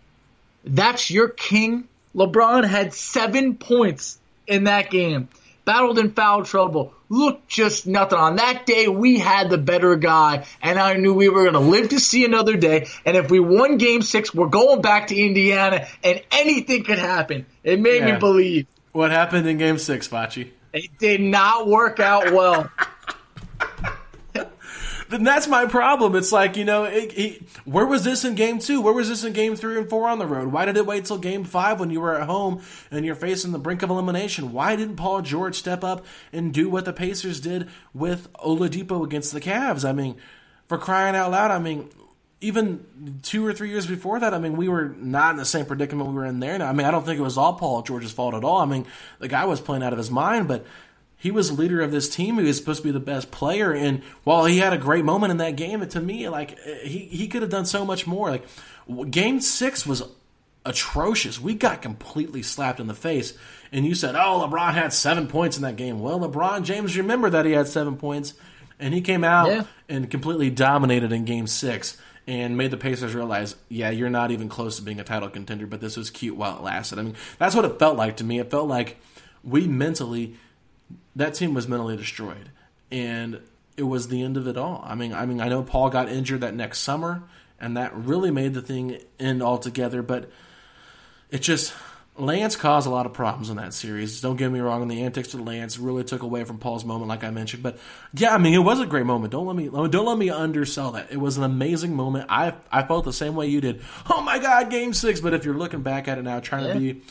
that's your king. LeBron had seven points in that game. Battled in foul trouble. Looked just nothing. On that day, we had the better guy, and I knew we were going to live to see another day. And if we won game six, we're going back to Indiana, and anything could happen. It made Yeah. me believe. What happened in Game Six, Fachi? It did not work out well. Then that's my problem. It's like you know, it, it, where was this in Game Two? Where was this in Game Three and Four on the road? Why did it wait till Game Five when you were at home and you're facing the brink of elimination? Why didn't Paul George step up and do what the Pacers did with Oladipo against the Cavs? I mean, for crying out loud! I mean, even two or three years before that, I mean, we were not in the same predicament we were in there. Now, I mean, I don't think it was all Paul George's fault at all. I mean, the guy was playing out of his mind, but he was leader of this team. He was supposed to be the best player, and while he had a great moment in that game, to me, like he he could have done so much more. Like Game Six was atrocious. We got completely slapped in the face. And you said, "Oh, LeBron had seven points in that game." Well, LeBron James remember that he had seven points, and he came out Yeah. and completely dominated in Game Six. And made the Pacers realize, yeah, you're not even close to being a title contender, but this was cute while it lasted. I mean, that's what it felt like to me. It felt like we mentally that team was mentally destroyed, and it was the end of it all. I mean, I mean, I know Paul got injured that next summer, and that really made the thing end altogether. But it just Lance caused a lot of problems in that series. Don't get me wrong, and the antics to Lance really took away from Paul's moment, like I mentioned. But yeah, I mean, it was a great moment. Don't let me don't let me undersell that. It was an amazing moment. I I felt the same way you did. Oh my God, Game Six! But if you're looking back at it now, trying to be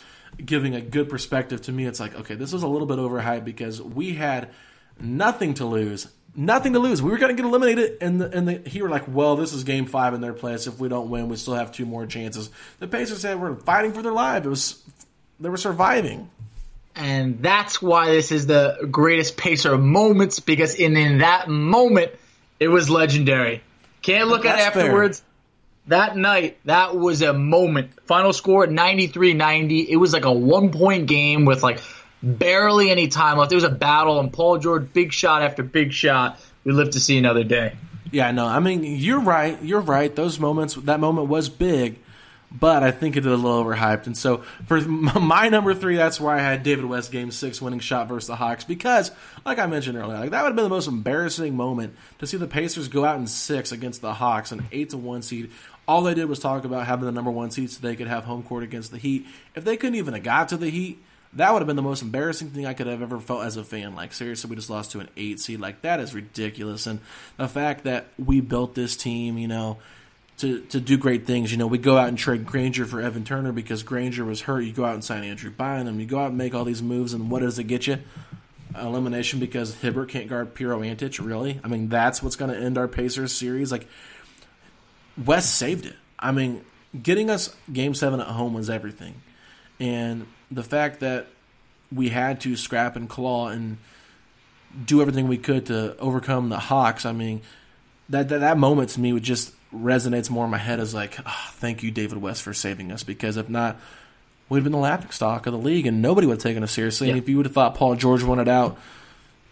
giving a good perspective to me, it's like okay, this was a little bit overhyped because we had nothing to lose. Nothing to lose. We were going to get eliminated, and the, and the, he were like, "Well, this is Game Five in their place. If we don't win, we still have two more chances." The Pacers said, "We're fighting for their life. It was they were surviving." and that's why this is the greatest Pacer moments because in, in that moment it was legendary. Can't look at it That's fair. That night, that was a moment. Final score 93-90. It was like a one point game with like barely any time left. It was a battle, and Paul George, big shot after big shot. We live to see another day. Yeah, no, I mean you're right. You're right. Those moments, that moment was big, but I think it is a little overhyped. And so for my number three, that's why I had David West Game Six winning shot versus the Hawks because, like I mentioned earlier, like that would have been the most embarrassing moment to see the Pacers go out in six against the Hawks, an eight to one seed. All they did was talk about having the number one seed so they could have home court against the Heat. If they couldn't even have got to the Heat, that would have been the most embarrassing thing I could have ever felt as a fan. Like, seriously, we just lost to an eight seed. Like, that is ridiculous. And the fact that we built this team, you know, to, to do great things. You know, we go out and trade Granger for Evan Turner because Granger was hurt. You go out and sign Andrew Bynum. You go out and make all these moves, and what does it get you? Elimination because Hibbert can't guard Pero Antic. Really? I mean, that's what's going to end our Pacers series. Like, West saved it. I mean, getting us Game Seven at home was everything, and the fact that we had to scrap and claw and do everything we could to overcome the Hawks. I mean, that that, that moment to me would just resonates more in my head as like, "Ah, thank you, David West, for saving us. Because if not, we'd have been the laughing stock of the league, and nobody would have taken us seriously. And if you would have thought Paul George wanted out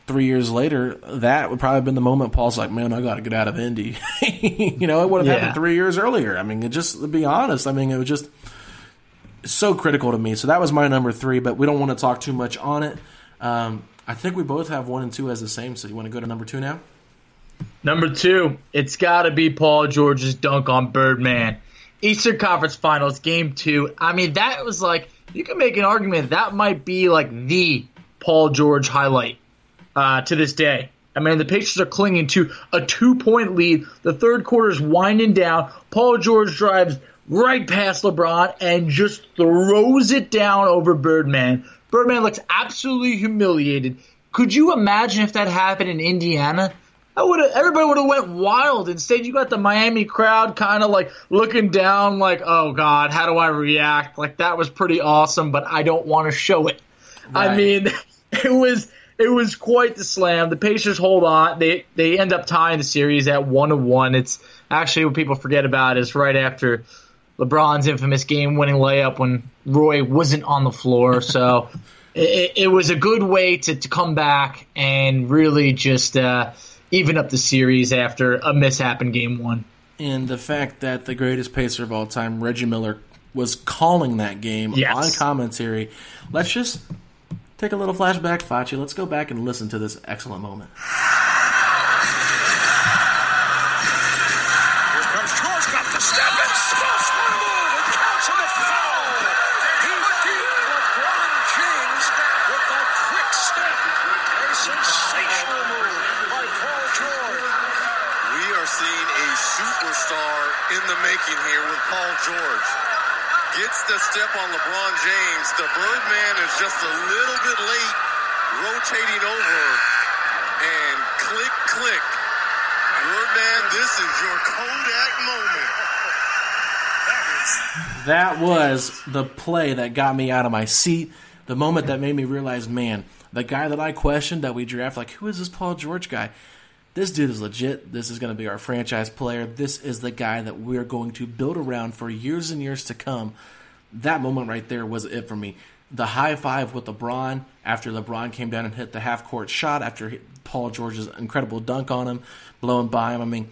three years later, that would probably have been the moment Paul's like, "Man, I got to get out of Indy." you know, it would have Yeah. happened three years earlier. I mean, it just to be honest, I mean, it was just so critical to me. So that was my number three, but we don't want to talk too much on it. Um, I think we both have one and two as the same. So you want to go to number two now? Number two, it's got to be Paul George's dunk on Birdman. Eastern Conference Finals, Game Two. I mean, that was like you can make an argument that might be like the Paul George highlight uh, to this day. I mean, the Pacers are clinging to a two-point lead. The third quarter is winding down. Paul George drives right past LeBron and just throws it down over Birdman. Birdman looks absolutely humiliated. Could you imagine if that happened in Indiana? I would have. Everybody would have went wild. Instead, you got the Miami crowd kind of like looking down, like, "Oh God, how do I react?" Like that was pretty awesome, but I don't want to show it. I mean, it was it was quite the slam. The Pacers hold on. They they end up tying the series at one to one. It's actually what people forget about is right after LeBron's infamous game-winning layup when Roy wasn't on the floor. So it, it, was a good way to, to come back and really just uh, even up the series after a mishap in Game One. And the fact that the greatest pacer of all time, Reggie Miller, was calling that game yes. on commentary. Let's just take a little flashback, Facci. Let's go back and listen to this excellent moment. Was the play that got me out of my seat. The moment that made me realize, man, the guy that I questioned that we draft, like, who is this Paul George guy? This dude is legit. This is going to be our franchise player. This is the guy that we're going to build around for years and years to come that moment right there was it for me. The high five with LeBron after LeBron came down and hit the half court shot after Paul George's incredible dunk on him, blowing by him. I mean,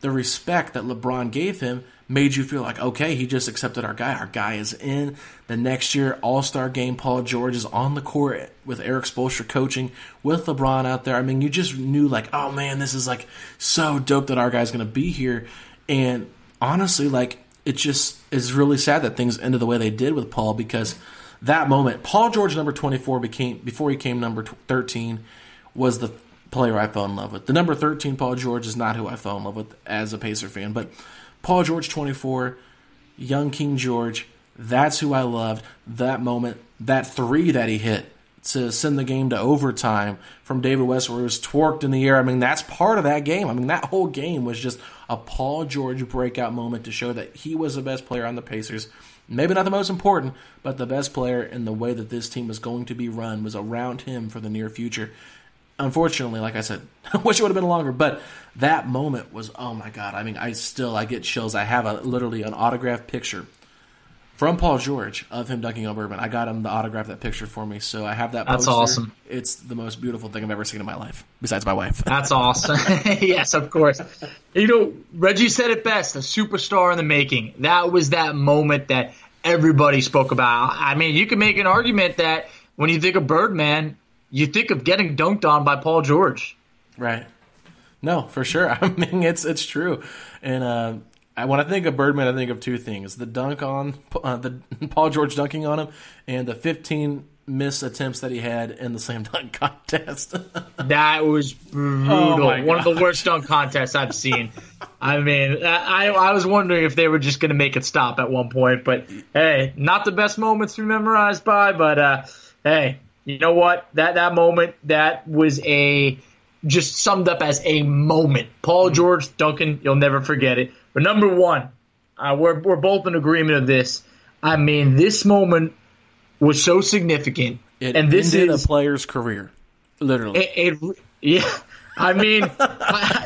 the respect that LeBron gave him made you feel like, okay, he just accepted our guy. Our guy is in. The next year, All Star game, Paul George is on the court with Erik Spoelstra coaching with LeBron out there. I mean, you just knew, like, oh man, this is like so dope that our guy's going to be here. And honestly, like, it just is really sad that things ended the way they did with Paul because that moment, Paul George, number 24, became before he came number 13, was the player I fell in love with. The number 13 Paul George is not who I fell in love with as a Pacer fan, but Paul George, 24, young King George, that's who I loved. That moment, that three that he hit to send the game to overtime from David West, where it was twerked in the air. I mean, that's part of that game. I mean, that whole game was just a Paul George breakout moment to show that he was the best player on the Pacers. Maybe not the most important, but the best player in the way that this team was going to be run was around him for the near future. Unfortunately, like I said, I wish it would have been longer, but that moment was oh my god. I mean, I still I get chills. I have a literally an autographed picture from Paul George of him dunking on Birdman. I got him to autograph that picture for me, so I have that. That's poster. awesome. It's the most beautiful thing I've ever seen in my life, besides my wife. That's awesome. yes, of course. You know, Reggie said it best: a superstar in the making. That was that moment that everybody spoke about. I mean, you can make an argument that when you think of Birdman, you think of getting dunked on by Paul George. Right. No, for sure. I mean, it's it's true, and uh, when I think of Birdman, I think of two things: the dunk on uh, the Paul George dunking on him, and the 15 miss attempts that he had in the slam dunk contest. that was brutal. Oh One of the worst dunk contests I've seen. I mean, I I was wondering if they were just going to make it stop at one point, but hey, not the best moments to be memorized by, but uh, hey, you know what? That that moment that was a just summed up as a moment. Paul George Duncan, you'll never forget it. But number one, uh, we're we're both in agreement of this. I mean, this moment was so significant, it and this ended is a player's career, literally. It, it yeah. I mean,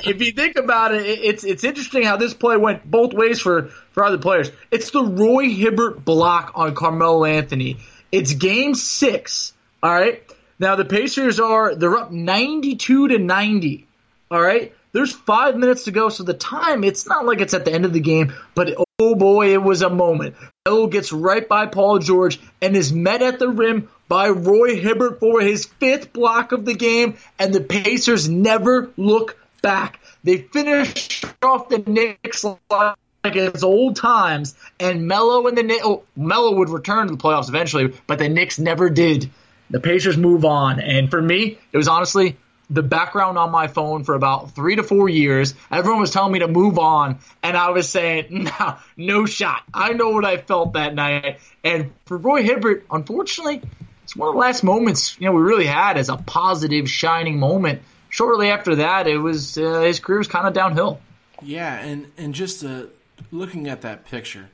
if you think about it, it's it's interesting how this play went both ways for for other players. It's the Roy Hibbert block on Carmelo Anthony. It's Game Six. All right. Now the Pacers are they're up ninety two to ninety. All right. There's five minutes to go, so the time, it's not like it's at the end of the game, but oh boy, it was a moment. Melo gets right by Paul George and is met at the rim by Roy Hibbert for his fifth block of the game, and the Pacers never look back. They finish off the Knicks like it's old times, and Melo and the Knicks, oh, Melo would return to the playoffs eventually, but the Knicks never did. The Pacers move on, and for me, it was honestly the background on my phone for about three to four years. Everyone was telling me to move on, and I was saying, no, no shot. I know what I felt that night. And for Roy Hibbert, unfortunately, it's one of the last moments you know we really had as a positive, shining moment. Shortly after that, it was uh, his career was kind of downhill. Yeah, and and just uh, looking at that picture,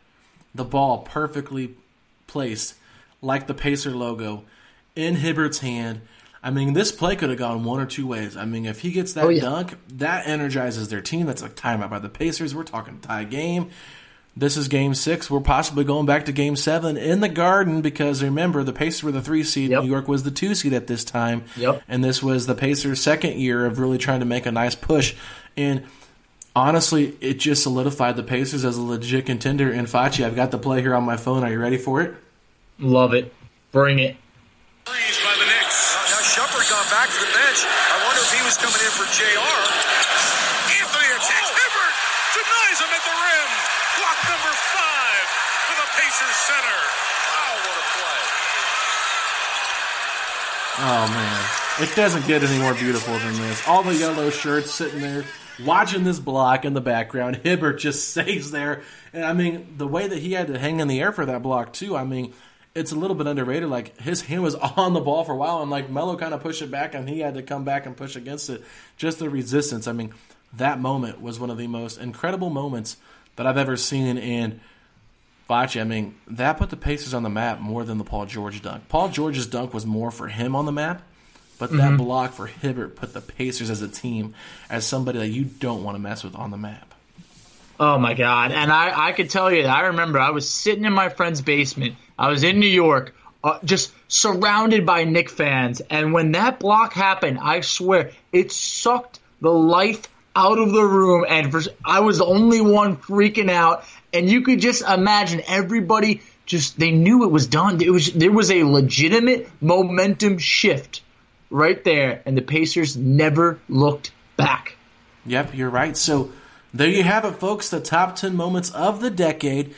the ball perfectly placed, like the Pacer logo, in Hibbert's hand I mean, this play could have gone one or two ways. I mean, if he gets that oh, yeah. dunk, that energizes their team. That's a timeout by the Pacers. We're talking tie game. this is game six. We're possibly going back to game seven in the garden because remember, the Pacers were the three seed. Yep. New York was the two seed at this time. Yep. And this was the Pacers' second year of really trying to make a nice push. And honestly, it just solidified the Pacers as a legit contender. And Facci, I've got the play here on my phone. Are you ready for it? Love it. Bring it. Threes by the Knicks. Now Shumpert gone back to the bench. I wonder if he was coming in for JR. Anthony attacks Hibbert. Oh! Denies him at the rim. Block number five for the Pacers center. Wow, what a play. Oh man, it doesn't get any more beautiful than this. All the yellow shirts sitting there watching this block in the background. Hibbert just stays there, and I mean the way that he had to hang in the air for that block too. I mean, it's a little bit underrated. Like his hand was on the ball for a while, and like Melo kind of pushed it back, and he had to come back and push against it. Just the resistance. I mean, that moment was one of the most incredible moments that I've ever seen. And Facci, I mean, that put the Pacers on the map more than the Paul George dunk. Paul George's dunk was more for him on the map, but that mm-hmm. block for Hibbert put the Pacers as a team as somebody that you don't want to mess with on the map. Oh my god! And I, I could tell you, I remember I was sitting in my friend's basement. I was in New York, uh, just surrounded by Knick fans. And when that block happened, I swear it sucked the life out of the room. And for, I was the only one freaking out. And you could just imagine everybody just they knew it was done. It was there was a legitimate momentum shift right there, and the Pacers never looked back. Yep, you're right. So there you have it, folks. The top 10 moments of the decade.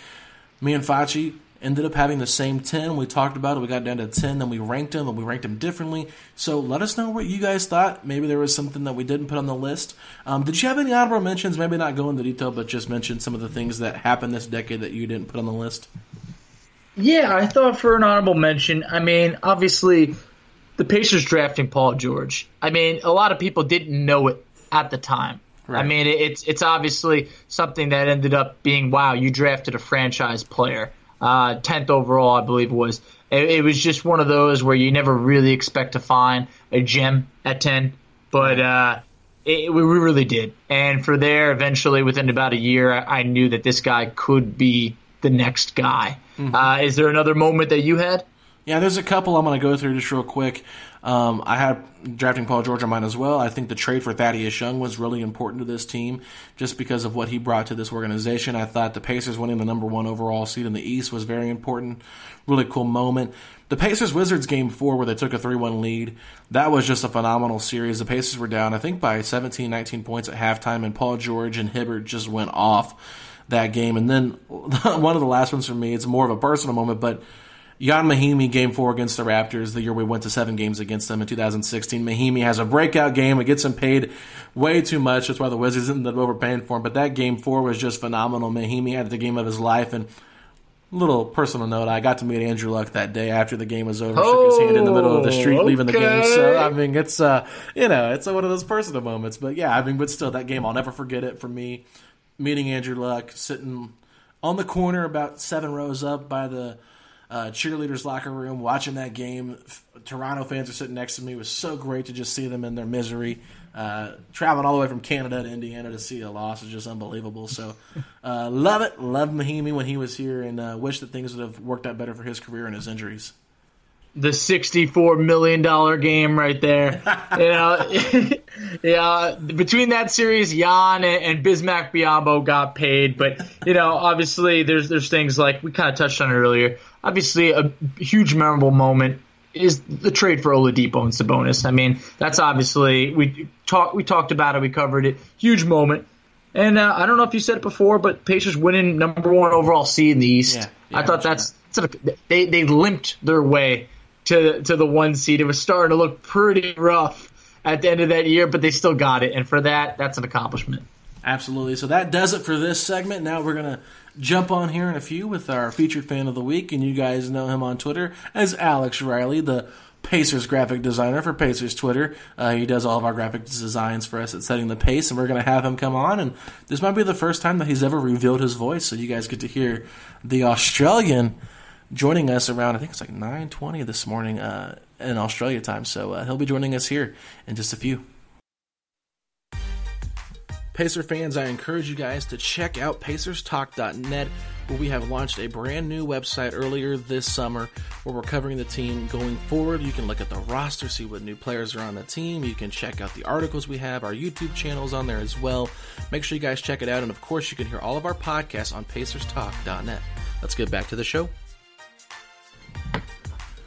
Me and Fachi ended up having the same 10. We talked about it. We got down to 10, then we ranked them, and we ranked them differently. So let us know what you guys thought. Maybe there was something that we didn't put on the list. Um, did you have any honorable mentions? Maybe not go into detail, but just mention some of the things that happened this decade that you didn't put on the list. Yeah, I thought for an honorable mention, I mean, obviously, the Pacers drafting Paul George. I mean, a lot of people didn't know it at the time. I mean, it's it's obviously something that ended up being wow. You drafted a franchise player, uh, tenth overall, I believe it was. It, it was just one of those where you never really expect to find a gem at ten, but uh, it, we we really did. And for there, eventually, within about a year, I, I knew that this guy could be the next guy. Uh, is there another moment that you had? Yeah, there's a couple I'm going to go through just real quick. Um, I had drafting Paul George on mine as well. I think the trade for Thaddeus Young was really important to this team just because of what he brought to this organization. I thought the Pacers winning the number one overall seed in the East was very important. Really cool moment. The Pacers Wizards game four, where they took a 3 1 lead, that was just a phenomenal series. The Pacers were down, I think, by 17, 19 points at halftime, and Paul George and Hibbert just went off that game. And then one of the last ones for me, it's more of a personal moment, but Ian Mahinmi game four against the Raptors, the year we went to seven games against them in 2016. Mahinmi has a breakout game. It gets him paid way too much. That's why the Wizards ended up overpaying for him. But that game four was just phenomenal. Mahimi had the game of his life. And little personal note, I got to meet Andrew Luck that day after the game was over. shook his hand in the middle of the street, Oh, leaving the game. So. I mean, it's uh, you know, it's one of those personal moments. But yeah, I mean, but still, that game I'll never forget it for me. Meeting Andrew Luck, sitting on the corner about seven rows up by the uh, cheerleaders' locker room, watching that game. F- Toronto fans are sitting next to me. It was so great to just see them in their misery. Uh, traveling all the way from Canada to Indiana to see a loss is just unbelievable. So, uh, love it. Love Mahinmi when he was here, and uh, wish that things would have worked out better for his career and his injuries. the sixty-four million dollar game right there. you know, yeah. Between that series, Jan and, Bismack Biyombo got paid, but you know, obviously, there's there's things like we kind of touched on it earlier. Obviously, a huge memorable moment is the trade for Oladipo and Sabonis. I mean, that's obviously we talked we talked about it, we covered it. Huge moment. And uh, I don't know if you said it before, but Pacers winning number one overall seed in the East. Yeah, yeah, I thought that's sort of, they they limped their way to to the one seed. It was starting to look pretty rough at the end of that year, but they still got it, and for that, that's an accomplishment. Absolutely. So that does it for this segment. Now we're going to jump on here in a few with our featured fan of the week. And you guys know him on Twitter as Alex Riley, the Pacers graphic designer for Pacers Twitter. Uh, he does all of our graphic designs for us at Setting the Pace. And we're going to have him come on. And this might be the first time that he's ever revealed his voice. So you guys get to hear the Australian joining us around, I think it's like 9.20 this morning uh, in Australia time. So uh, he'll be joining us here in just a few. Pacer fans, I encourage you guys to check out pacerstalk.net, where we have launched a brand new website earlier this summer where we're covering the team going forward. You can look at the roster, see what new players are on the team. You can check out the articles we have, our YouTube channels on there as well. Make sure you guys check it out. And of course, you can hear all of our podcasts on pacerstalk.net. Let's get back to the show.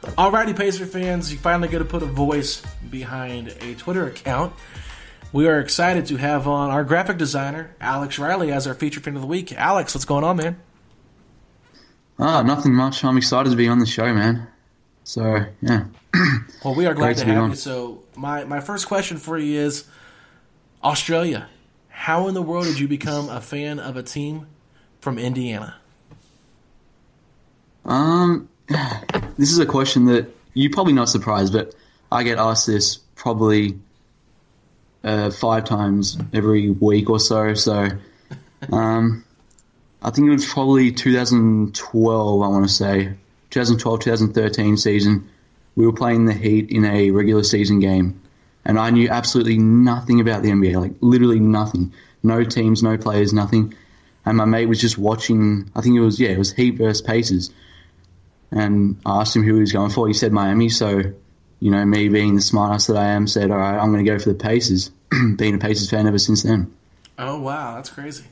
Alrighty, Pacer fans, you finally get to put a voice behind a Twitter account. We are excited to have on our graphic designer, Alex Riley, as our feature fan of the week. Alex, what's going on, man? Ah, nothing much. I'm excited to be on the show, man. So, yeah. Well, we are glad Great to to have on. you. So, my, my first question for you is Australia. How in the world did you become a fan of a team from Indiana? Um, this is a question that you're probably not surprised, but I get asked this probably uh, five times every week or so. So, um, I think it was probably 2012. I want to say 2012, 2013 season. We were playing the Heat in a regular season game, and I knew absolutely nothing about the NBA, like literally nothing. No teams, no players, nothing. And my mate was just watching. I think it was yeah, it was Heat versus Pacers and I asked him who he was going for. He said Miami. So, you know, me being the smartass that I am, said, all right, I'm going to go for the Pacers. being a Pacers fan ever since then. Oh, wow, that's crazy.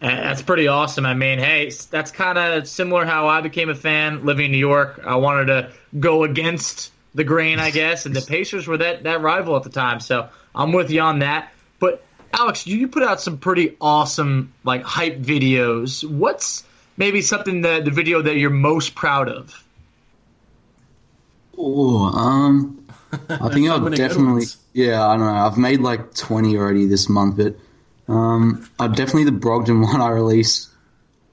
That's pretty awesome. I mean, hey, that's kind of similar how I became a fan living in New York. I wanted to go against the grain, I guess, and the Pacers were that, that rival at the time. So I'm with you on that. But Alex, you, you put out some pretty awesome like hype videos. What's maybe something that the video that you're most proud of? Oh, um, I think I've definitely, yeah, I don't know. I've made like 20 already this month, but um, I definitely the Brogdon one I released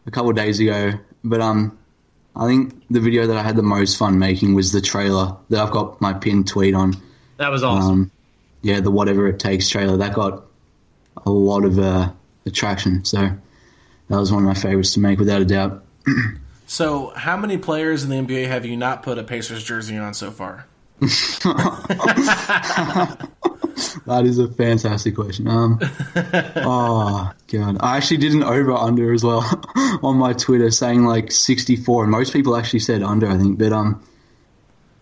a couple of days ago. But um, I think the video that I had the most fun making was the trailer that I've got my pinned tweet on. That was awesome. Um, yeah, the whatever it takes trailer that got a lot of uh, attraction. So that was one of my favorites to make, without a doubt. So, how many players in the NBA have you not put a Pacers jersey on so far? That is a fantastic question. Um, oh god, I actually did an over under as well on my Twitter, saying like sixty four, and most people actually said under. I think, but um,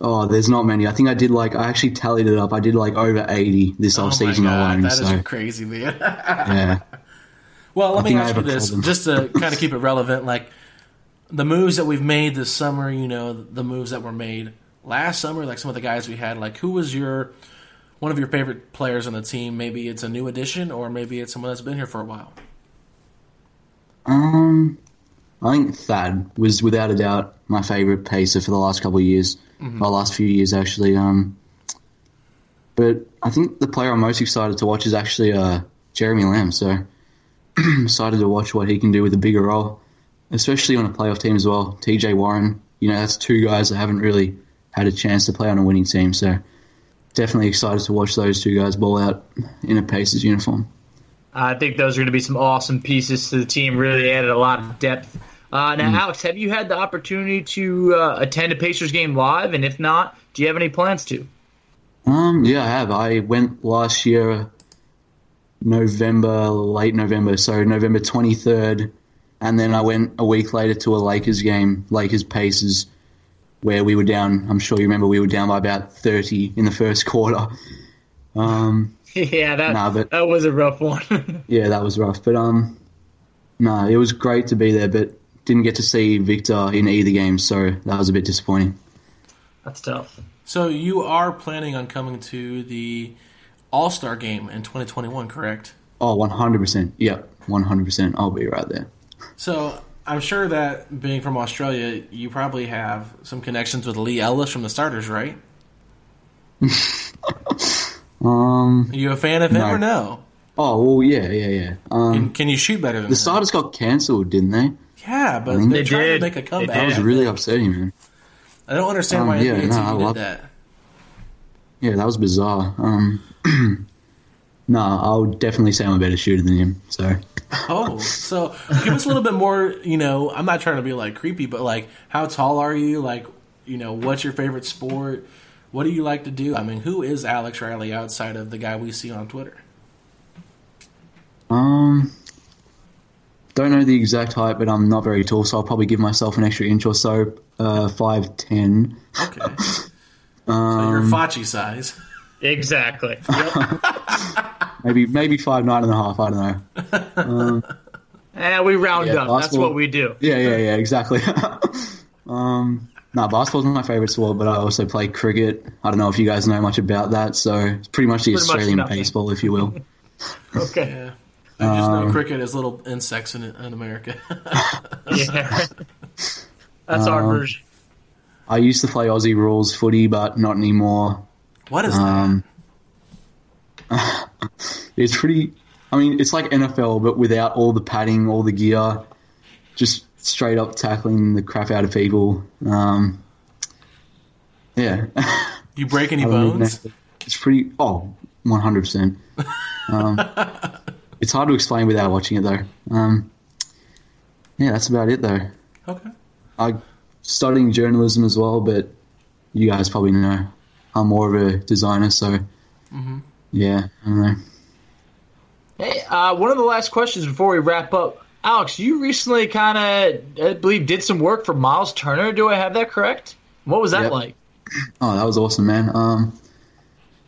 oh, there's not many. I think I did like I actually tallied it up. I did like over eighty this Oh off season god, alone. that is so crazy, man. yeah, Well, let I me ask you this, just to kind of keep it relevant. Like the moves that we've made this summer, you know, the moves that were made last summer, like some of the guys we had. Like, who was your one of your favorite players on the team? Maybe it's a new addition, or maybe it's someone that's been here for a while. Um, I think Thad was without a doubt my favorite pacer for the last couple of years, or last few years actually. Um, but I think the player I'm most excited to watch is actually uh, Jeremy Lamb. So excited to watch what he can do with a bigger role, especially on a playoff team as well. TJ Warren, you know, that's two guys that haven't really had a chance to play on a winning team. So definitely excited to watch those two guys ball out in a Pacers uniform. I think those are going to be some awesome pieces to the team. Really added a lot of depth. Uh, now, Alex, have you had the opportunity to uh, attend a Pacers game live? And if not, do you have any plans to? Um, yeah, I have. I went last year, November, late November, so November 23rd, and then I went a week later to a Lakers game, Lakers Pacers, where we were down. I'm sure you remember we were down by about 30 in the first quarter. Um, yeah, that Nah, but- that was a rough one. yeah, that was rough, but um, no, it was great to be there, but didn't get to see Victor in either game, so that was a bit disappointing. That's tough. So you are planning on coming to the All Star game in 2021, correct? Oh, 100%. Yep, 100%. I'll be right there. So I'm sure that being from Australia, you probably have some connections with Leigh Ellis from the starters, right? Um, Are you a fan of him No. or no? oh, well, yeah, yeah, yeah. Um, Can, can you shoot better than The him? starters got cancelled, didn't they? Yeah, but think they're they trying did. to make a comeback. That was really upsetting, man. I don't understand Um, why yeah, NBA no, I TV love- did that. Yeah, that was bizarre. Um, no, I would definitely say I'm a better shooter than him. So, Oh, so give us a little bit more. You know, I'm not trying to be like creepy, but like, how tall are you? Like, you know, what's your favorite sport? What do you like to do? I mean, who is Alex Riley outside of the guy we see on Twitter? Um, don't know the exact height, but I'm not very tall, so I'll probably give myself an extra inch or so. Uh, five ten. Okay. so you're Um, Fachi size. Exactly. Maybe maybe five nine and a half. I don't know. Um, And Eh, we round Yeah, up. That's what we do. yeah, yeah, yeah, exactly. um, no, basketball's not my favorite sport, but I also play cricket. I don't know if you guys know much about that, so it's pretty much the Pretty Australian nothing. baseball, if you will. Okay. Yeah. I just know Um, cricket is little insects in, in America. Yeah. That's our Um, version. I used to play Aussie rules footy, but not anymore. what is Um, it's pretty. I mean, it's like NFL, but without all the padding, all the gear, just straight up tackling the crap out of people. Um, yeah, that? You break any I don't even bones? It's pretty. Oh, Oh, one hundred percent. Um, It's hard to explain without watching it, though. Um, yeah, that's about it, though. Okay. I studying journalism as well, but you guys probably know I'm more of a designer, so yeah, I know. Hey, uh, one of the last questions before we wrap up. Alex, you recently kind of, I believe, did some work for Miles Turner. Do I have that correct? What was that Yep. like? Oh, that was awesome, man. Um,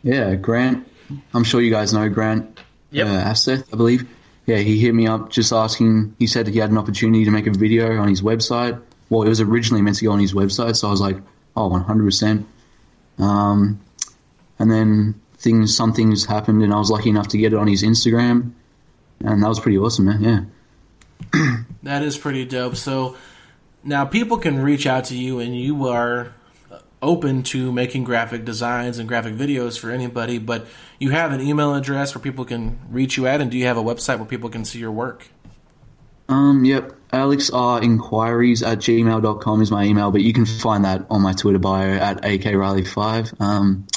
yeah, Grant. I'm sure you guys know Grant Yep. uh, Afseth, I believe. Yeah, he hit me up just asking. He said he had an opportunity to make a video on his website. Well, it was originally meant to go on his website, so I was like, oh, 100%. Um, and then things, some things happened, and I was lucky enough to get it on his Instagram, and that was pretty awesome, man. Yeah. That is pretty dope. So now people can reach out to you, and you are open to making graphic designs and graphic videos for anybody. But you have an email address where people can reach you at, and do you have a website where people can see your work? Um, yep. Alex R inquiries at gmail.com is my email, but you can find that on my Twitter bio at AKRiley5. Um,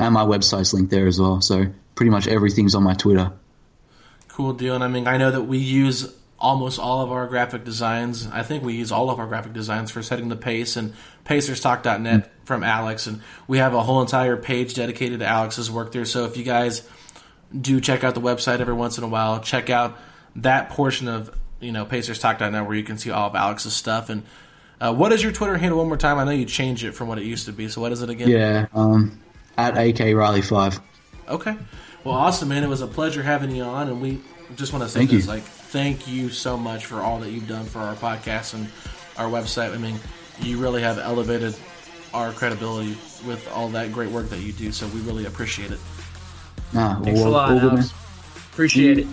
and my website's linked there as well. So pretty much everything's on my Twitter. Cool deal. And I mean, I know that we use almost all of our graphic designs. I think we use all of our graphic designs for setting the pace and pacerstalk.net from Alex. And we have a whole entire page dedicated to Alex's work there. So if you guys do check out the website every once in a while, check out that portion of, you know, pacerstalk.net where you can see all of Alex's stuff. And uh, what is your Twitter handle one more time? I know you changed it from what it used to be. So what is it again? Yeah. Um, at AKRiley5. Okay. Well, awesome, man. It was a pleasure having you on, and we just want to say Thank this: you. like, thank you so much for all that you've done for our podcast and our website. I mean, you really have elevated our credibility with all that great work that you do. So we really appreciate it. Nah, Thanks all, a lot, all good, man. Alex. Appreciate it.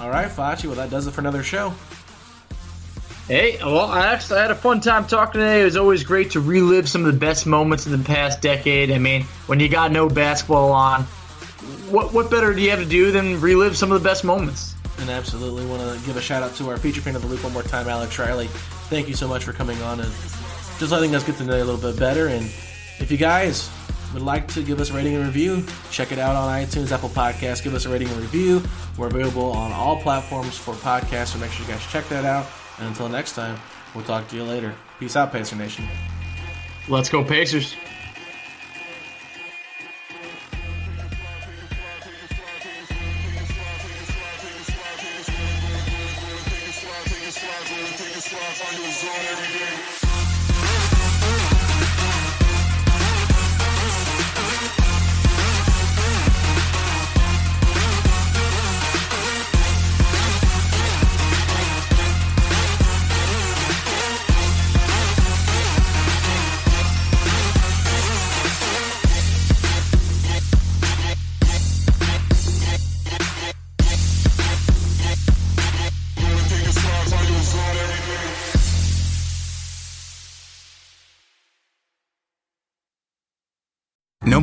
All right, Fachi. Well, that does it for another show. Hey, well, I actually had a fun time talking today. It was always great to relive some of the best moments of the past decade. I mean, when you got no basketball on, what what better do you have to do than relive some of the best moments? And absolutely want to give a shout out to our feature fan of the week one more time, Alex Riley. Thank you so much for coming on and just letting us get to know you a little bit better. And if you guys would like to give us a rating and review, check it out on iTunes, Apple Podcasts. Give us a rating and review. We're available on all platforms for podcasts, so make sure you guys check that out. And until next time, we'll talk to you later. Peace out, Pacer Nation. Let's go, Pacers.